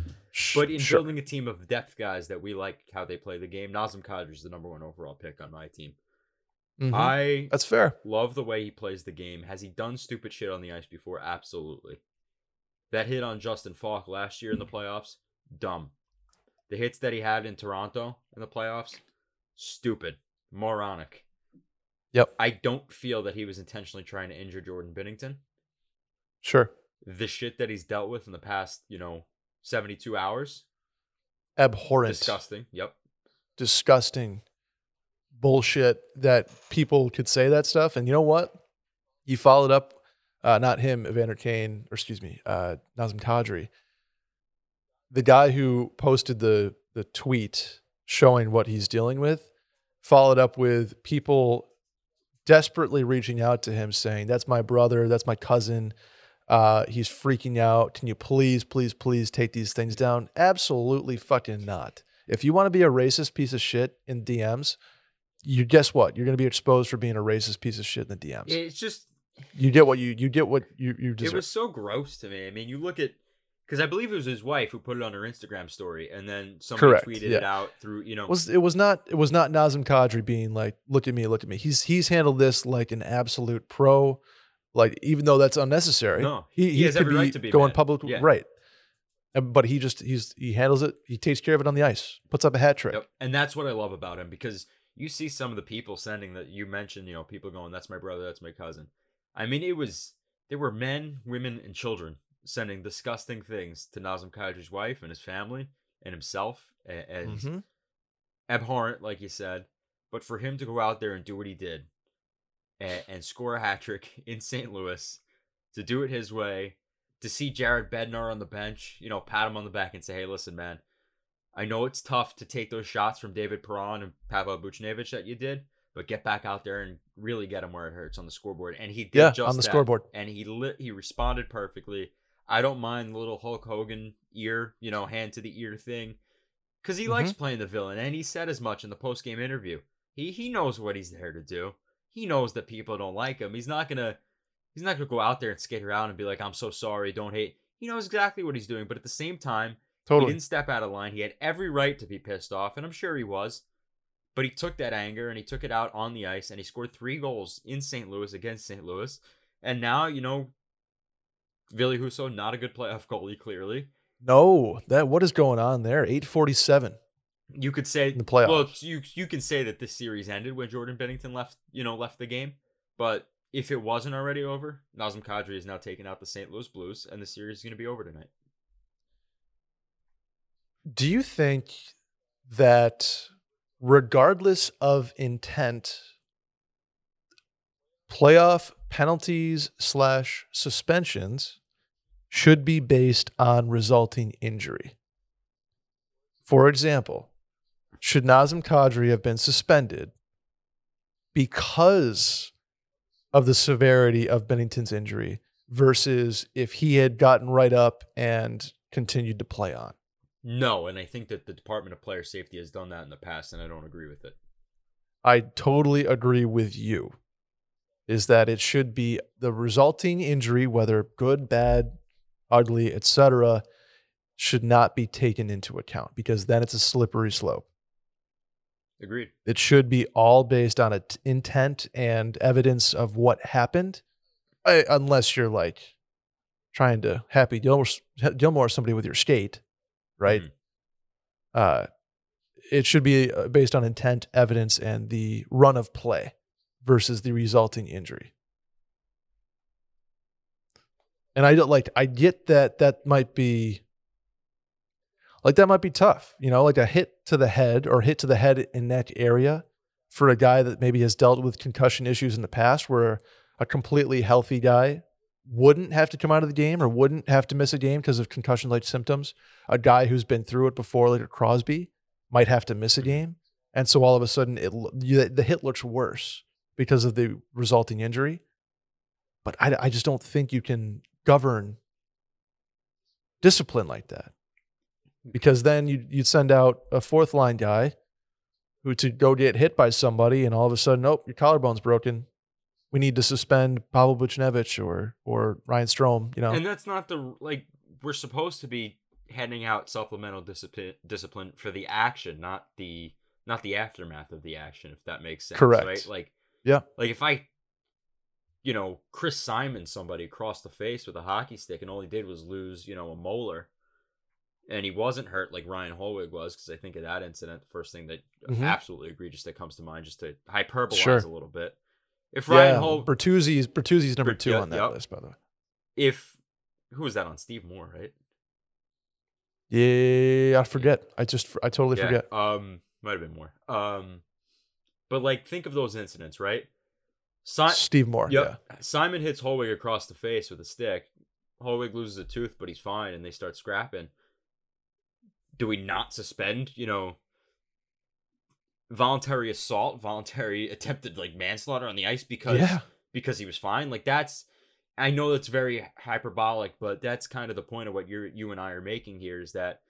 But in sure. building a team of depth guys that we like how they play the game, Nazem Kadri is the number one overall pick on my team. Mhm. I That's fair. love the way he plays the game. Has he done stupid shit on the ice before? Absolutely. That hit on Justin Faulk last year in the playoffs, dumb. The hits that he had in Toronto in the playoffs, stupid, moronic. Yep. I don't feel that he was intentionally trying to injure Jordan Binnington. Sure. The shit that he's dealt with in the past, you know, 72 hours, Abhorrent. disgusting. Yep. disgusting bullshit that people could say that stuff. And you know what? You followed up, uh, not him, Evander Kane, or excuse me, uh, Nazem Kadri, the guy who posted the the tweet showing what he's dealing with, followed up with people desperately reaching out to him saying, "That's my brother. That's my cousin." Uh, he's freaking out. Can you please, please, please take these things down? Absolutely fucking not. If you want to be a racist piece of shit in DMs, you guess what? You're going to be exposed for being a racist piece of shit in the DMs. It's just you get what you you get what you you deserve. It was so gross to me. I mean, you look at because I believe it was his wife who put it on her Instagram story, and then somebody Correct, tweeted yeah. it out through you know. was it was not it was not Nazem Kadri being like, look at me, look at me. He's he's handled this like an absolute pro. Like even though that's unnecessary, No, he, he he, has could every be right to be going mad. public, Yeah. right? But he just he's he handles it. He takes care of it on the ice. Puts up a hat trick. Yep. And that's what I love about him because you see some of the people sending that you mentioned, you know, people going, "That's my brother, that's my cousin." I mean, it was there were men, women, and children sending disgusting things to Nazem Kadri's wife and his family and himself, and Mhm. abhorrent, like you said. But for him to go out there and do what he did, and, and score a hat trick in St. Louis, to do it his way, to see Jared Bednar on the bench, you know, pat him on the back and say, "Hey, listen, man, I know it's tough to take those shots from David Perron and Pavel Buchnevich that you did, but get back out there and really get him where it hurts on the scoreboard." And he did Yeah, just on the that. scoreboard. and he lit, he responded perfectly. I don't mind the little Hulk Hogan ear, you know, hand to the ear thing, because he likes Mm-hmm. playing the villain, and he said as much in the post game interview. He he knows what he's there to do. He knows that people don't like him. He's not gonna he's not gonna go out there and skate around and be like, "I'm so sorry, don't hate." He knows exactly what he's doing, but at the same time, he Totally. didn't step out of line. He had every right to be pissed off, and I'm sure he was. But he took that anger and he took it out on the ice, and he scored three goals in St. Louis against St. Louis. And now, you know, Ville Husso, not a good playoff goalie, clearly. No, that what is going on there? Eight forty seven. You could say the playoffs. Well, you you can say that this series ended when Jordan Binnington left, you know, left the game. But if it wasn't already over, Nazem Kadri is now taking out the St. Louis Blues, and the series is going to be over tonight. Do you think that regardless of intent, playoff penalties slash suspensions should be based on resulting injury. For example, should Nazem Kadri have been suspended because of the severity of Binnington's injury versus if he had gotten right up and continued to play on? No, and I think that the Department of Player Safety has done that in the past, and I don't agree with it. I totally agree with you. Is that it should be the resulting injury, whether good, bad, ugly, etc., should not be taken into account because then it's a slippery slope. Agreed. It should be all based on a t- intent and evidence of what happened, I, unless you're like trying to happy Gilmore, Gilmore somebody with your skate, right? Mhm. Uh, it should be uh, based on intent, evidence, and the run of play versus the resulting injury. And I don't like. I get that that might be like that might be tough. You know, like a hit to the head or hit to the head and neck area for a guy that maybe has dealt with concussion issues in the past, where a completely healthy guy wouldn't have to come out of the game or wouldn't have to miss a game because of concussion like symptoms. A guy who's been through it before, like a Crosby, might have to miss a mm-hmm. game. And so all of a sudden, it you- the hit looks worse because of the resulting injury. But I, I just don't think you can govern discipline like that because then you you'd send out a fourth line guy who to go get hit by somebody, and all of a sudden, nope, your collarbone's broken. We need to suspend Pavel Buchnevich or or Ryan Strome. You know, And that's not the like we're supposed to be handing out supplemental discipline discipline for the action, not the not the aftermath of the action, if that makes sense. Correct. Right? Like Yeah. Like if I you know, Chris Simon somebody across the face with a hockey stick and all he did was lose, you know, a molar. And he wasn't hurt like Ryan Hollweg was, because I think of that incident, the first thing that Mhm. absolutely egregious that comes to mind, just to hyperbolize Sure. a little bit. If Ryan yeah, Hol Bertuzzi's Bertuzzi's number Bert- two on that yep. list, by the way. if who was that on Steve Moore, right? Yeah, I forget. I just I totally yeah, forget. Um, might have been more. Um, but like, think of those incidents, right? Si- Steve Moore. yep. Simon hits Hollweg across the face with a stick. Hollweg loses a tooth, but he's fine, and they start scrapping. Do we not suspend? You know, voluntary assault, voluntary attempted like manslaughter on the ice because Yeah. because he was fine. Like that's I know that's very hyperbolic, but that's kind of the point of what you you and I are making here is that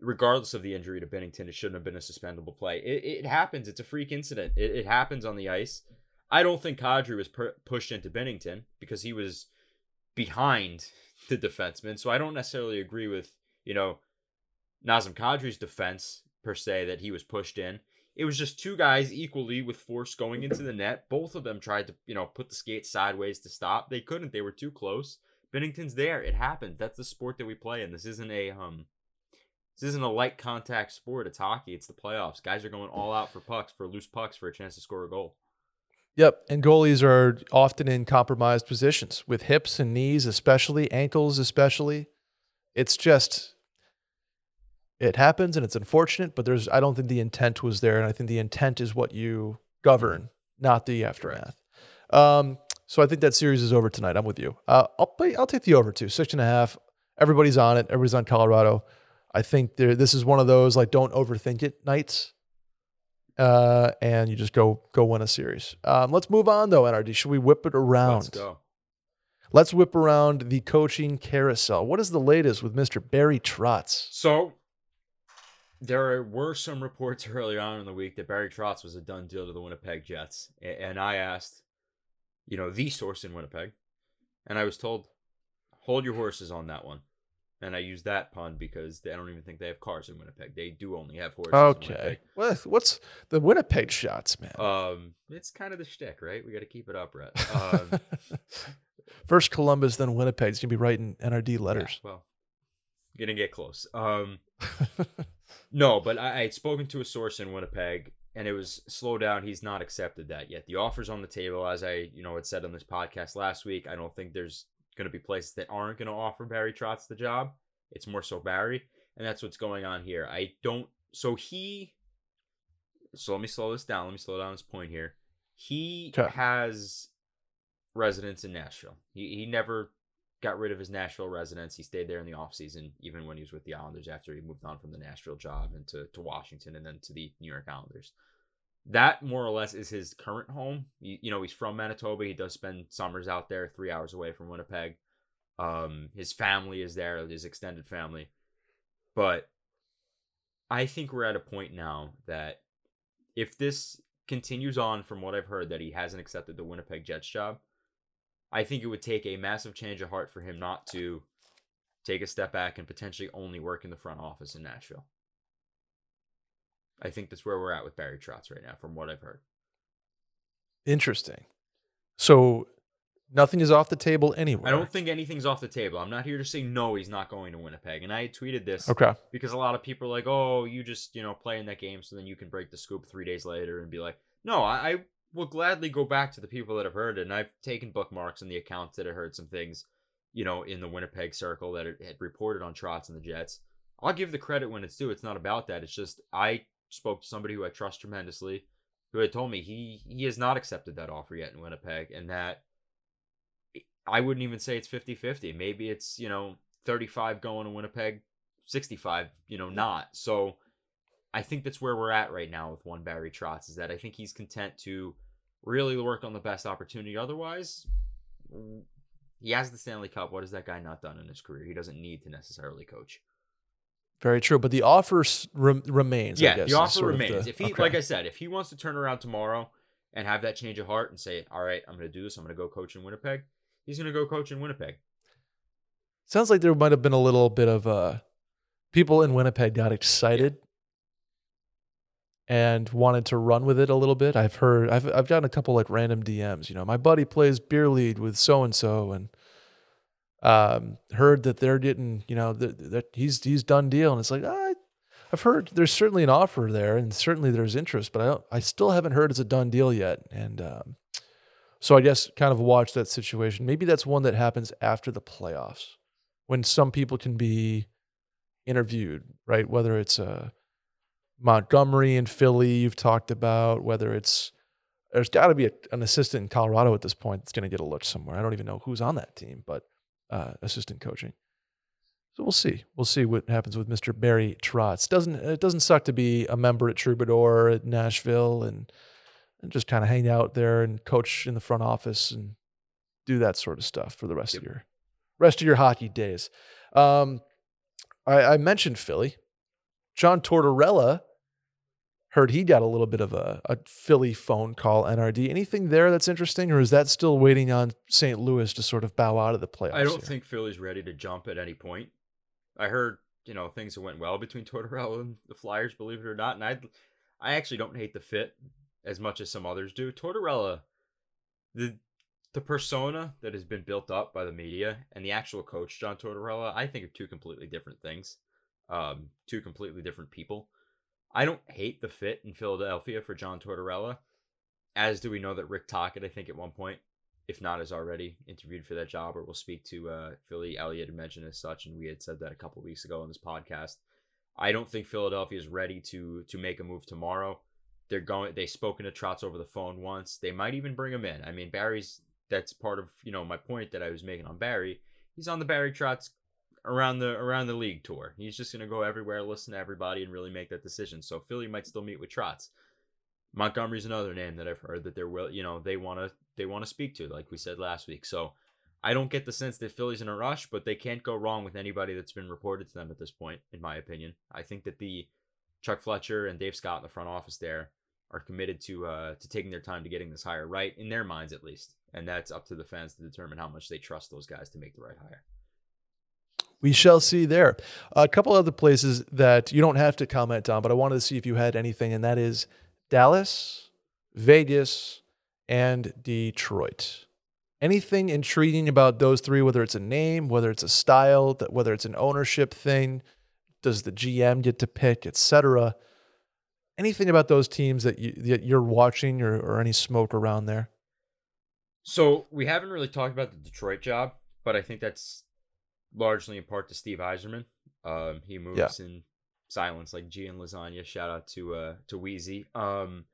regardless of the injury to Binnington, it shouldn't have been a suspendable play. It, it happens. It's a freak incident. It, it happens on the ice. I don't think Kadri was per- pushed into Binnington because he was behind the defenseman. So I don't necessarily agree with, you know, Nazem Kadri's defense per se that he was pushed in. It was just two guys equally with force going into the net. Both of them tried to, you know, put the skate sideways to stop. They couldn't. They were too close. Binnington's there. It happens. That's the sport that we play in. This isn't a um this isn't a light contact sport. It's hockey. It's the playoffs. Guys are going all out for pucks, for loose pucks, for a chance to score a goal. Yep. And goalies are often in compromised positions with hips and knees, especially ankles, especially. It's just it happens and it's unfortunate, but there's I don't think the intent was there. And I think the intent is what you govern, not the aftermath. Um, so I think that series is over tonight. I'm with you. Uh, I'll play, I'll take the over too. Six and a half. Everybody's on it. Everybody's on Colorado. I think this is one of those like don't overthink it nights. Uh, and you just go go win a series. Um, let's move on though, NRD. Should we whip it around? Let's go. Let's whip around the coaching carousel. What is the latest with Mr. Barry Trotz? So there were some reports earlier on in the week that Barry Trotz was a done deal to the Winnipeg Jets, and I asked, you know, the source in Winnipeg, and I was told, hold your horses on that one. And I use that pun because they, I don't even think they have cars in Winnipeg. They do only have horses. Okay. Winnipeg. What, what's the Winnipeg shots, man? Um, it's kind of the shtick, right? We got to keep it up, Brett. Um, First Columbus, then Winnipeg. He's gonna be writing NRD yeah, letters. well, gonna get close. Um, No, but I, I had spoken to a source in Winnipeg, and it was slow down. He's not accepted that yet. The offer's on the table, as I you know had said on this podcast last week. I don't think there's going to be places that aren't going to offer Barry Trotz the job. It's more so Barry, and that's what's going on here. I don't. So he. So let me slow this down. Let me slow down this point here. He 'Kay. has residence in Nashville. He he never got rid of his Nashville residence. He stayed there in the offseason, even when he was with the Islanders after he moved on from the Nashville job and to, to Washington and then to the New York Islanders. That more or less is his current home. You, you know, he's from Manitoba. He does spend summers out there, three hours away from Winnipeg. Um, his family is there, his extended family. But I think we're at a point now that if this continues on from what I've heard that he hasn't accepted the Winnipeg Jets job, I think it would take a massive change of heart for him not to take a step back and potentially only work in the front office in Nashville. I think that's where we're at with Barry Trotz right now, from what I've heard. Interesting. So nothing is off the table anyway. I don't think anything's off the table. I'm not here to say no, he's not going to Winnipeg. And I tweeted this Okay. because a lot of people are like, oh, you just, you know, play in that game so then you can break the scoop three days later and be like, no, I, I will gladly go back to the people that have heard it. And I've taken bookmarks in the accounts that have heard some things, you know, in the Winnipeg circle that had reported on Trotz and the Jets. I'll give the credit when it's due. It's not about that. It's just I spoke to somebody who I trust tremendously, who had told me he he has not accepted that offer yet in Winnipeg, and that I wouldn't even say it's 50-50. Maybe it's you know 35 going to Winnipeg, 65, you know, not. So I think that's where we're at right now with one Barry Trotz is that I think he's content to really work on the best opportunity. Otherwise, he has the Stanley Cup. What has that guy not done in his career? He doesn't need to necessarily coach. Very true, but the offer rem- remains. I Yeah, guess, the offer remains. the- if he, okay. like I said, if he wants to turn around tomorrow and have that change of heart and say, "All right, I'm going to do this. I'm going to go coach in Winnipeg," he's going to go coach in Winnipeg. Sounds like there might have been a little bit of uh, people in Winnipeg got excited and wanted to run with it a little bit. I've heard, I've I've gotten a couple like random DMs. You know, my buddy plays beer lead with so and so, and um, heard that they're getting, you know, that, that he's he's done deal, and it's like I, I've heard there's certainly an offer there, and certainly there's interest, but I don't, I still haven't heard it's a done deal yet, and um, so I guess kind of watch that situation. Maybe that's one that happens after the playoffs when some people can be interviewed, right? Whether it's uh, Montgomery and Philly, you've talked about, whether it's there's got to be a, an assistant in Colorado at this point that's going to get a look somewhere. I don't even know who's on that team, but uh, assistant coaching. So we'll see. We'll see what happens with Mr. Barry Trotz. Doesn't it doesn't suck to be a member at Troubadour at Nashville and and just kind of hang out there and coach in the front office and do that sort of stuff for the rest of your rest of your hockey days. Um, I, I mentioned Philly. John Tortorella heard he got a little bit of a, a Philly phone call. NRD. Anything there that's interesting, or is that still waiting on St. Louis to sort of bow out of the playoffs? I don't here? think Philly's ready to jump at any point. I heard, you know, things that went well between Tortorella and the Flyers, believe it or not, and I, I actually don't hate the fit as much as some others do. Tortorella, the the persona that has been built up by the media and the actual coach John Tortorella, I think are two completely different things, um, two completely different people. I don't hate the fit in Philadelphia for John Tortorella, as do we know that Rick Tocchet, I think at one point, if not is already interviewed for that job or will speak to uh, Philly. Elliotte had mentioned as such, and we had said that a couple weeks ago on this podcast. I don't think Philadelphia is ready to to make a move tomorrow. They're going. They've spoken to Trotz over the phone once. They might even bring him in. I mean, Barry's. That's part of you know my point that I was making on Barry. He's on the Barry Trotz around the around the league tour. He's just gonna go everywhere, listen to everybody, and really make that decision. So Philly might still meet with Trotz. Montgomery's another name that I've heard that they're will you know they want to they want to speak to, like we said last week. So I don't get the sense that Philly's in a rush, but they can't go wrong with anybody that's been reported to them at this point, in my opinion. I think that the Chuck Fletcher and Dave Scott in the front office there are committed to uh to taking their time to getting this hire right in their minds at least, and that's up to the fans to determine how much they trust those guys to make the right hire. We shall see there. A couple other places that you don't have to comment on, but I wanted to see if you had anything, and that is Dallas, Vegas, and Detroit. Anything intriguing about those three, whether it's a name, whether it's a style, whether it's an ownership thing, does the GM get to pick, etc. Anything about those teams that, you, that you're watching or, or any smoke around there? So we haven't really talked about the Detroit job, but I think that's largely in part to Steve Yzerman. Um, he moves in silence like G and lasagna. Shout out to uh to Wheezy. Um,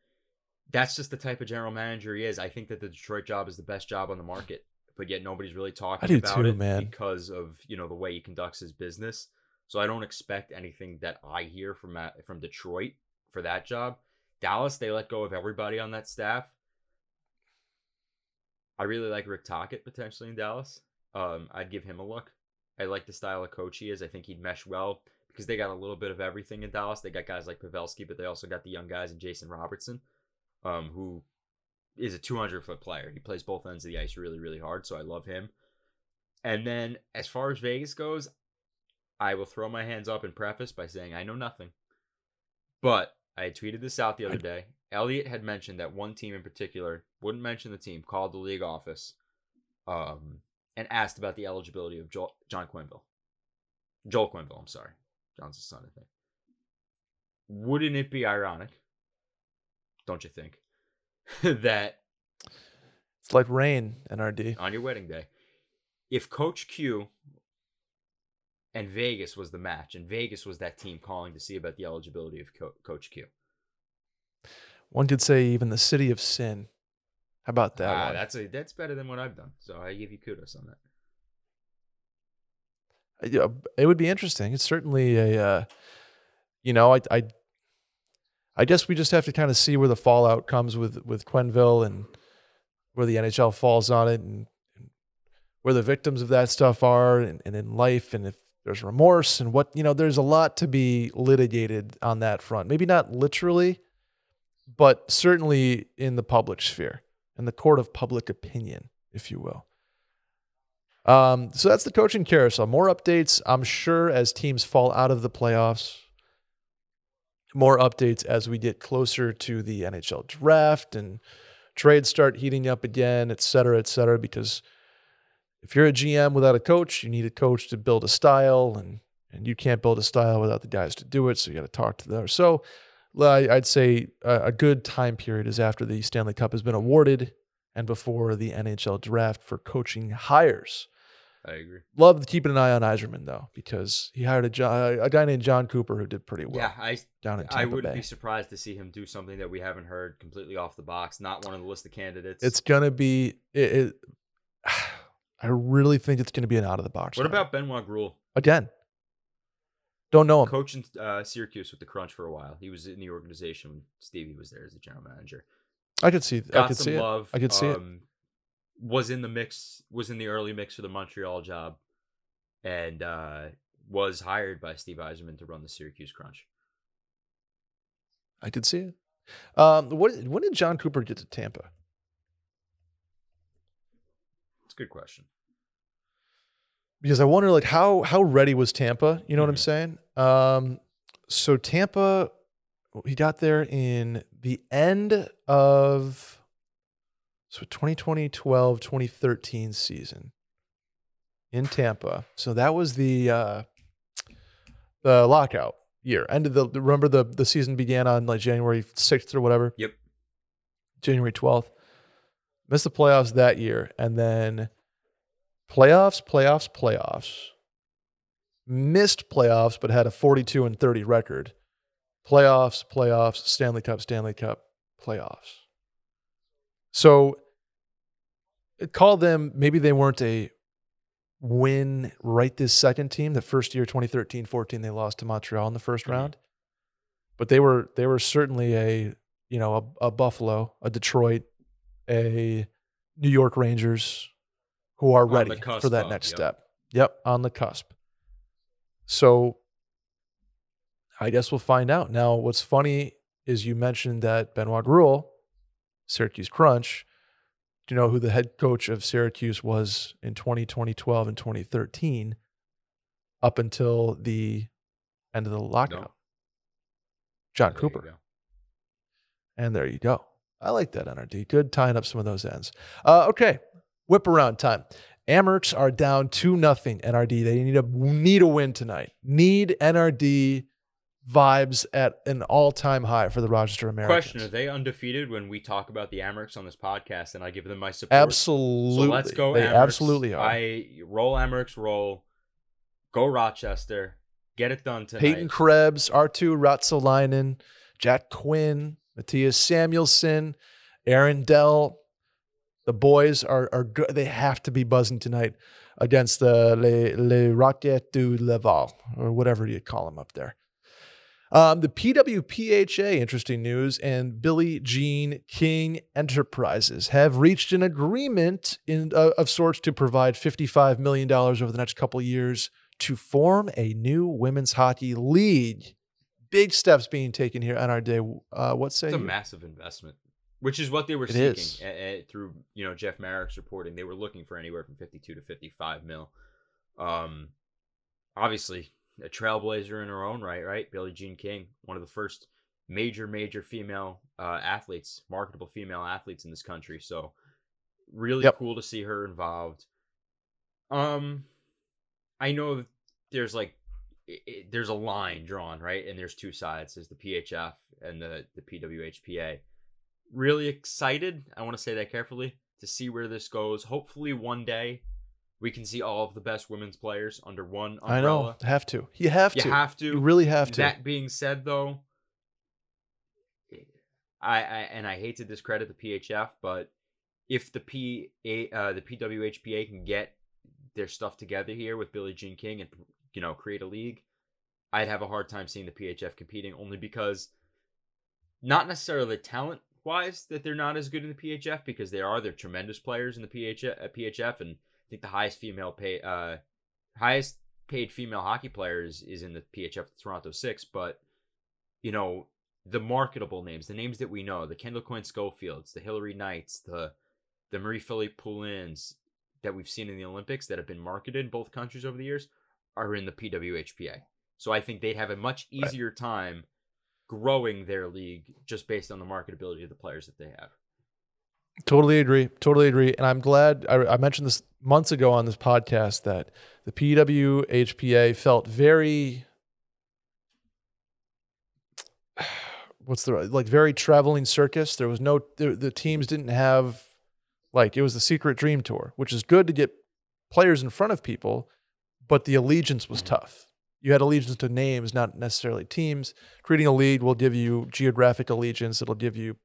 that's just the type of general manager he is. I think that the Detroit job is the best job on the market, but yet nobody's really talking about too, it man. because of you know the way he conducts his business. So I don't expect anything that I hear from from Detroit for that job. Dallas, they let go of everybody on that staff. I really like Rick Tocchet potentially in Dallas. Um, I'd give him a look. I like the style of coach he is. I think he'd mesh well because they got a little bit of everything in Dallas. They got guys like Pavelski, but they also got the young guys and Jason Robertson, um, who is a 200 foot player. He plays both ends of the ice really, really hard. So I love him. And then as far as Vegas goes, I will throw my hands up and preface by saying I know nothing. But I had tweeted this out the other day. Elliotte had mentioned that one team in particular, wouldn't mention the team, called the league office um, and asked about the eligibility of Joel, John Quenneville. Joel Quenneville, I'm sorry. John's his son, I think. Wouldn't it be ironic, don't you think, that It's like rain, NRD. on your wedding day, if Coach Q and Vegas was the match, and Vegas was that team calling to see about the eligibility of Co- Coach Q? One could say even the city of sin. How about that Ah, one? that's a that's better than what I've done. So I give you kudos on that. yeah, it would be interesting. It's certainly a, uh, you know, I, I, I guess we just have to kind of see where the fallout comes with with Quenneville and where the NHL falls on it, and, and where the victims of that stuff are, and, and in life, and if there's remorse, and what you know, there's a lot to be litigated on that front. Maybe not literally, but certainly in the public sphere, in the court of public opinion, if you will. Um, so that's the coaching carousel. More updates, I'm sure, as teams fall out of the playoffs. More updates as we get closer to the NHL draft and trades start heating up again, et cetera, et cetera. Because if you're a GM without a coach, you need a coach to build a style, and and you can't build a style without the guys to do it. So you got to talk to them. So I'd say a good time period is after the Stanley Cup has been awarded and before the NHL draft for coaching hires. I agree. Love keeping an eye on Yzerman though, because he hired a, Jon, a guy named Jon Cooper who did pretty well yeah, I down in Tampa I wouldn't Bay. be surprised to see him do something that we haven't heard completely off the box. Not one of the list of candidates. It's gonna be. It, it, I really think it's gonna be an out of the box. what hire. about Benoit Groulx? again? Don't know him. Coaching uh, Syracuse with the Crunch for a while. He was in the organization when Stevie was there as the general manager. I could see. I could see it. I could see it. um, Was in the mix. Was in the early mix for the Montreal job, and uh, was hired by Steve Yzerman to run the Syracuse Crunch. I could see it. Um, what, when did Jon Cooper get to Tampa? It's a good question. because I wonder like how how ready was Tampa? You know what I'm Mhm. saying? Um, so Tampa, he got there in the end of so 2020, 12, 2013 season in Tampa. So that was the uh, the lockout year. End of the remember the the season began on like January 6th or whatever. Yep. January 12th. Missed the playoffs that year. And then playoffs, playoffs, playoffs. Missed playoffs, but had a 42 and 30 record. Playoffs, playoffs, Stanley Cup, Stanley Cup, playoffs. So call them, maybe they weren't a win right this second team. The first year, 2013 14, they lost to Montreal in the 1st Mhm. round. But they were they were certainly a you know a, a Buffalo, a Detroit, a New York Rangers who are ready for that next yep. step. Yep, on the cusp. So I guess we'll find out. Now, what's funny is you mentioned that Benoit Groulx, Syracuse Crunch. Do you know who the head coach of Syracuse was in 20, 2012, and 2013 up until the end of the lockout? Jon There Cooper. And there you go. I like that NRD. Good tying up some of those ends. Uh, okay, whip around time. Amerks are down two nothing. NRD. They need a need a win tonight. Need NRD vibes at an all time high for the Rochester Americans. Question: Are they undefeated when we talk about the Amerks on this podcast, and I give them my support? Absolutely. So let's go. They Amerks. absolutely are. I roll Amerks. Roll. Go Rochester. Get it done tonight. Peyton Krebs, Arttu Ruotsalainen, Jack Quinn, Mattias Samuelsson, Aaron Dell. The boys are are good. They have to be buzzing tonight against the Les, Les Roquettes du Laval, or whatever you call them up there. Um, the PWHPA, interesting news, and Billie Jean King Enterprises have reached an agreement in, uh, of sorts to provide $55 million over the next couple years to form a new women's hockey league. Big steps being taken here on our day. Uh, what say It's a you? massive investment, which is what they were It seeking is. a- a- through you know Jeff Marek's reporting. They were looking for anywhere from fifty-two to fifty-five mil. Um, obviously a trailblazer in her own right. Right, Billie Jean King, one of the first major, major female uh, athletes, marketable female athletes in this country. So really Yep. cool to see her involved. Um, I know there's like i i there's a line drawn right, and there's two sides. There's the PHF and the the PWHPA. Really excited. I want to say that carefully to see where this goes. Hopefully, one day we can see all of the best women's players under one umbrella. I know. Have to. You have You to. You have to. You really have to. That being said, though, I, I and I hate to discredit the PHF, but if the P A uh, the PWHPA can get their stuff together here with Billie Jean King and you know create a league, I'd have a hard time seeing the PHF competing only because not necessarily the talent wise that they're not as good in the PHF because they are they're tremendous players in the PHF, uh, PHF and I think the highest female pay uh highest paid female hockey players is in the PHF Toronto Six, but you know the marketable names, the names that we know, the Kendall Coyne Schofields, the Hilary Knights, the the Marie Philip Poulins that we've seen in the Olympics that have been marketed in both countries over the years are in the PWHPA. So I think they'd have a much Right. easier time growing their league just based on the marketability of the players that they have. Totally agree. Totally agree. And I'm glad I, I mentioned this months ago on this podcast that the PWHPA felt very, what's the like very traveling circus. There was no the, the teams didn't have like it was the secret dream tour, which is good to get players in front of people, but the allegiance was mm-hmm. tough. You had allegiance to names, not necessarily teams. Creating a league will give you geographic allegiance. It'll give you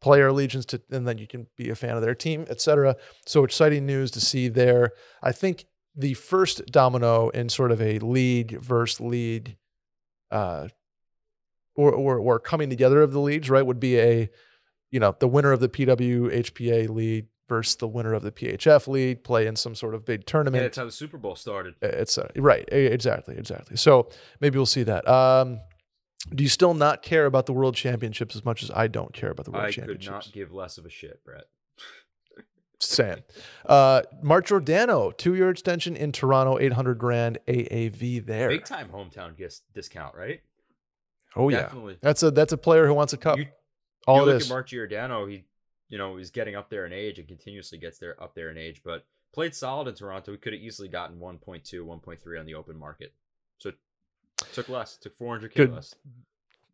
player allegiance to, and then you can be a fan of their team, etc. So exciting news to see there. I think the first domino in sort of a league versus league, uh, or, or or coming together of the leagues, right, would be a, you know, the winner of the PWHPA league versus the winner of the PHF league play in some sort of big tournament. Yeah, that's how the Super Bowl started. It's uh, right, exactly, exactly. So maybe we'll see that. Um, do you still not care about the World Championships as much as I don't care about the World I could not give less of a shit, Brett. Saying. Uh, Mark Giordano, two year extension in Toronto, 800 grand AAV there. Big time hometown gis- discount, right? oh, yeah. Definitely. That's a that's a player who wants a cup. You- All you look is. at Mark Giordano, he, you know, he's getting up there in age and continuously gets there up there in age, but played solid in Toronto. He could have easily gotten 1.2, 1.3 on the open market. So took less, took 400k Good. less.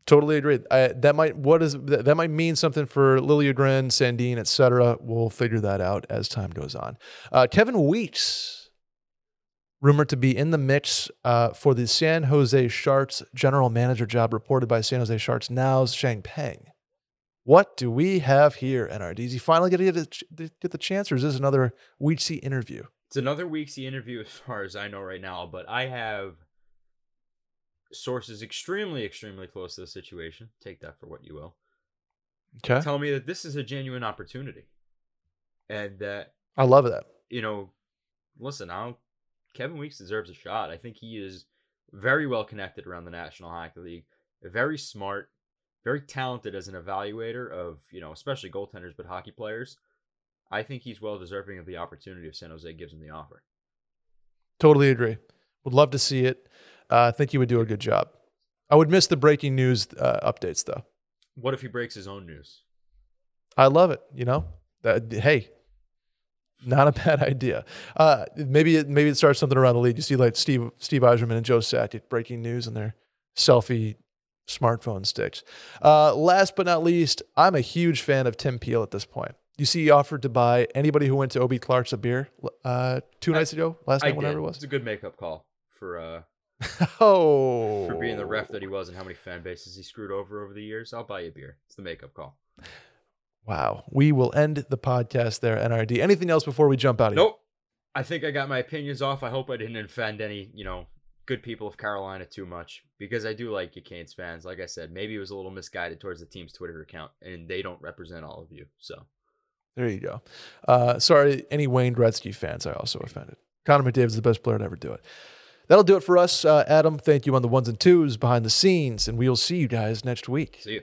Totally agree. I, that might what is that that might mean something for Liljegren, Sandin, etc. We'll figure that out as time goes on. Uh, Kevin Weeks, rumored to be in the mix uh, for the San Jose Sharks general manager job, reported by San Jose Sharks now's Sheng Peng. What do we have here, NRD? Is he finally going to get, a get the chance, or is this another Weeksy interview? It's another week's interview as far as I know right now, but I have sources extremely, extremely close to the situation. Take that for what you will. Okay, Tell me that this is a genuine opportunity. And that I love that. you know, listen, now Kevin Weeks deserves a shot. I think he is very well connected around the National Hockey League, very smart, very talented as an evaluator of, you know, especially goaltenders, but hockey players. I think he's well deserving of the opportunity if San Jose gives him the offer. Totally agree. Would love to see it. Uh, I think he would do a good job. I would miss the breaking news uh, updates though. What if he breaks his own news? I love it. You know, that, hey, not a bad idea. Uh, maybe it, maybe it starts something around the league. You see like Steve Steve Yzerman and Joe Sakic breaking news on their selfie smartphone sticks. Uh, last but not least, I'm a huge fan of Tim Peel at this point. You see, he offered to buy anybody who went to Ob Clark's a beer uh, two I- nights ago, last I night, whatever did. it was. It's a good makeup call for uh Oh, for being the ref that he was and how many fan bases he screwed over over the years. I'll buy you a beer. It's the makeup call. Wow. We will end the podcast there, NRD. Anything else before we jump out of here? Nope. I think I got my opinions off. I hope I didn't offend any, you know, good people of Carolina too much because I do like you Canes fans. Like I said, maybe it was a little misguided towards the team's Twitter account, and they don't represent all of you. So There you go. Uh, sorry, any Wayne Gretzky fans I also offended. Connor McDavid is the best player to ever do it. That'll do it for us. Uh, Adam, thank you on the ones and twos behind the scenes, and we'll see you guys next week. see you.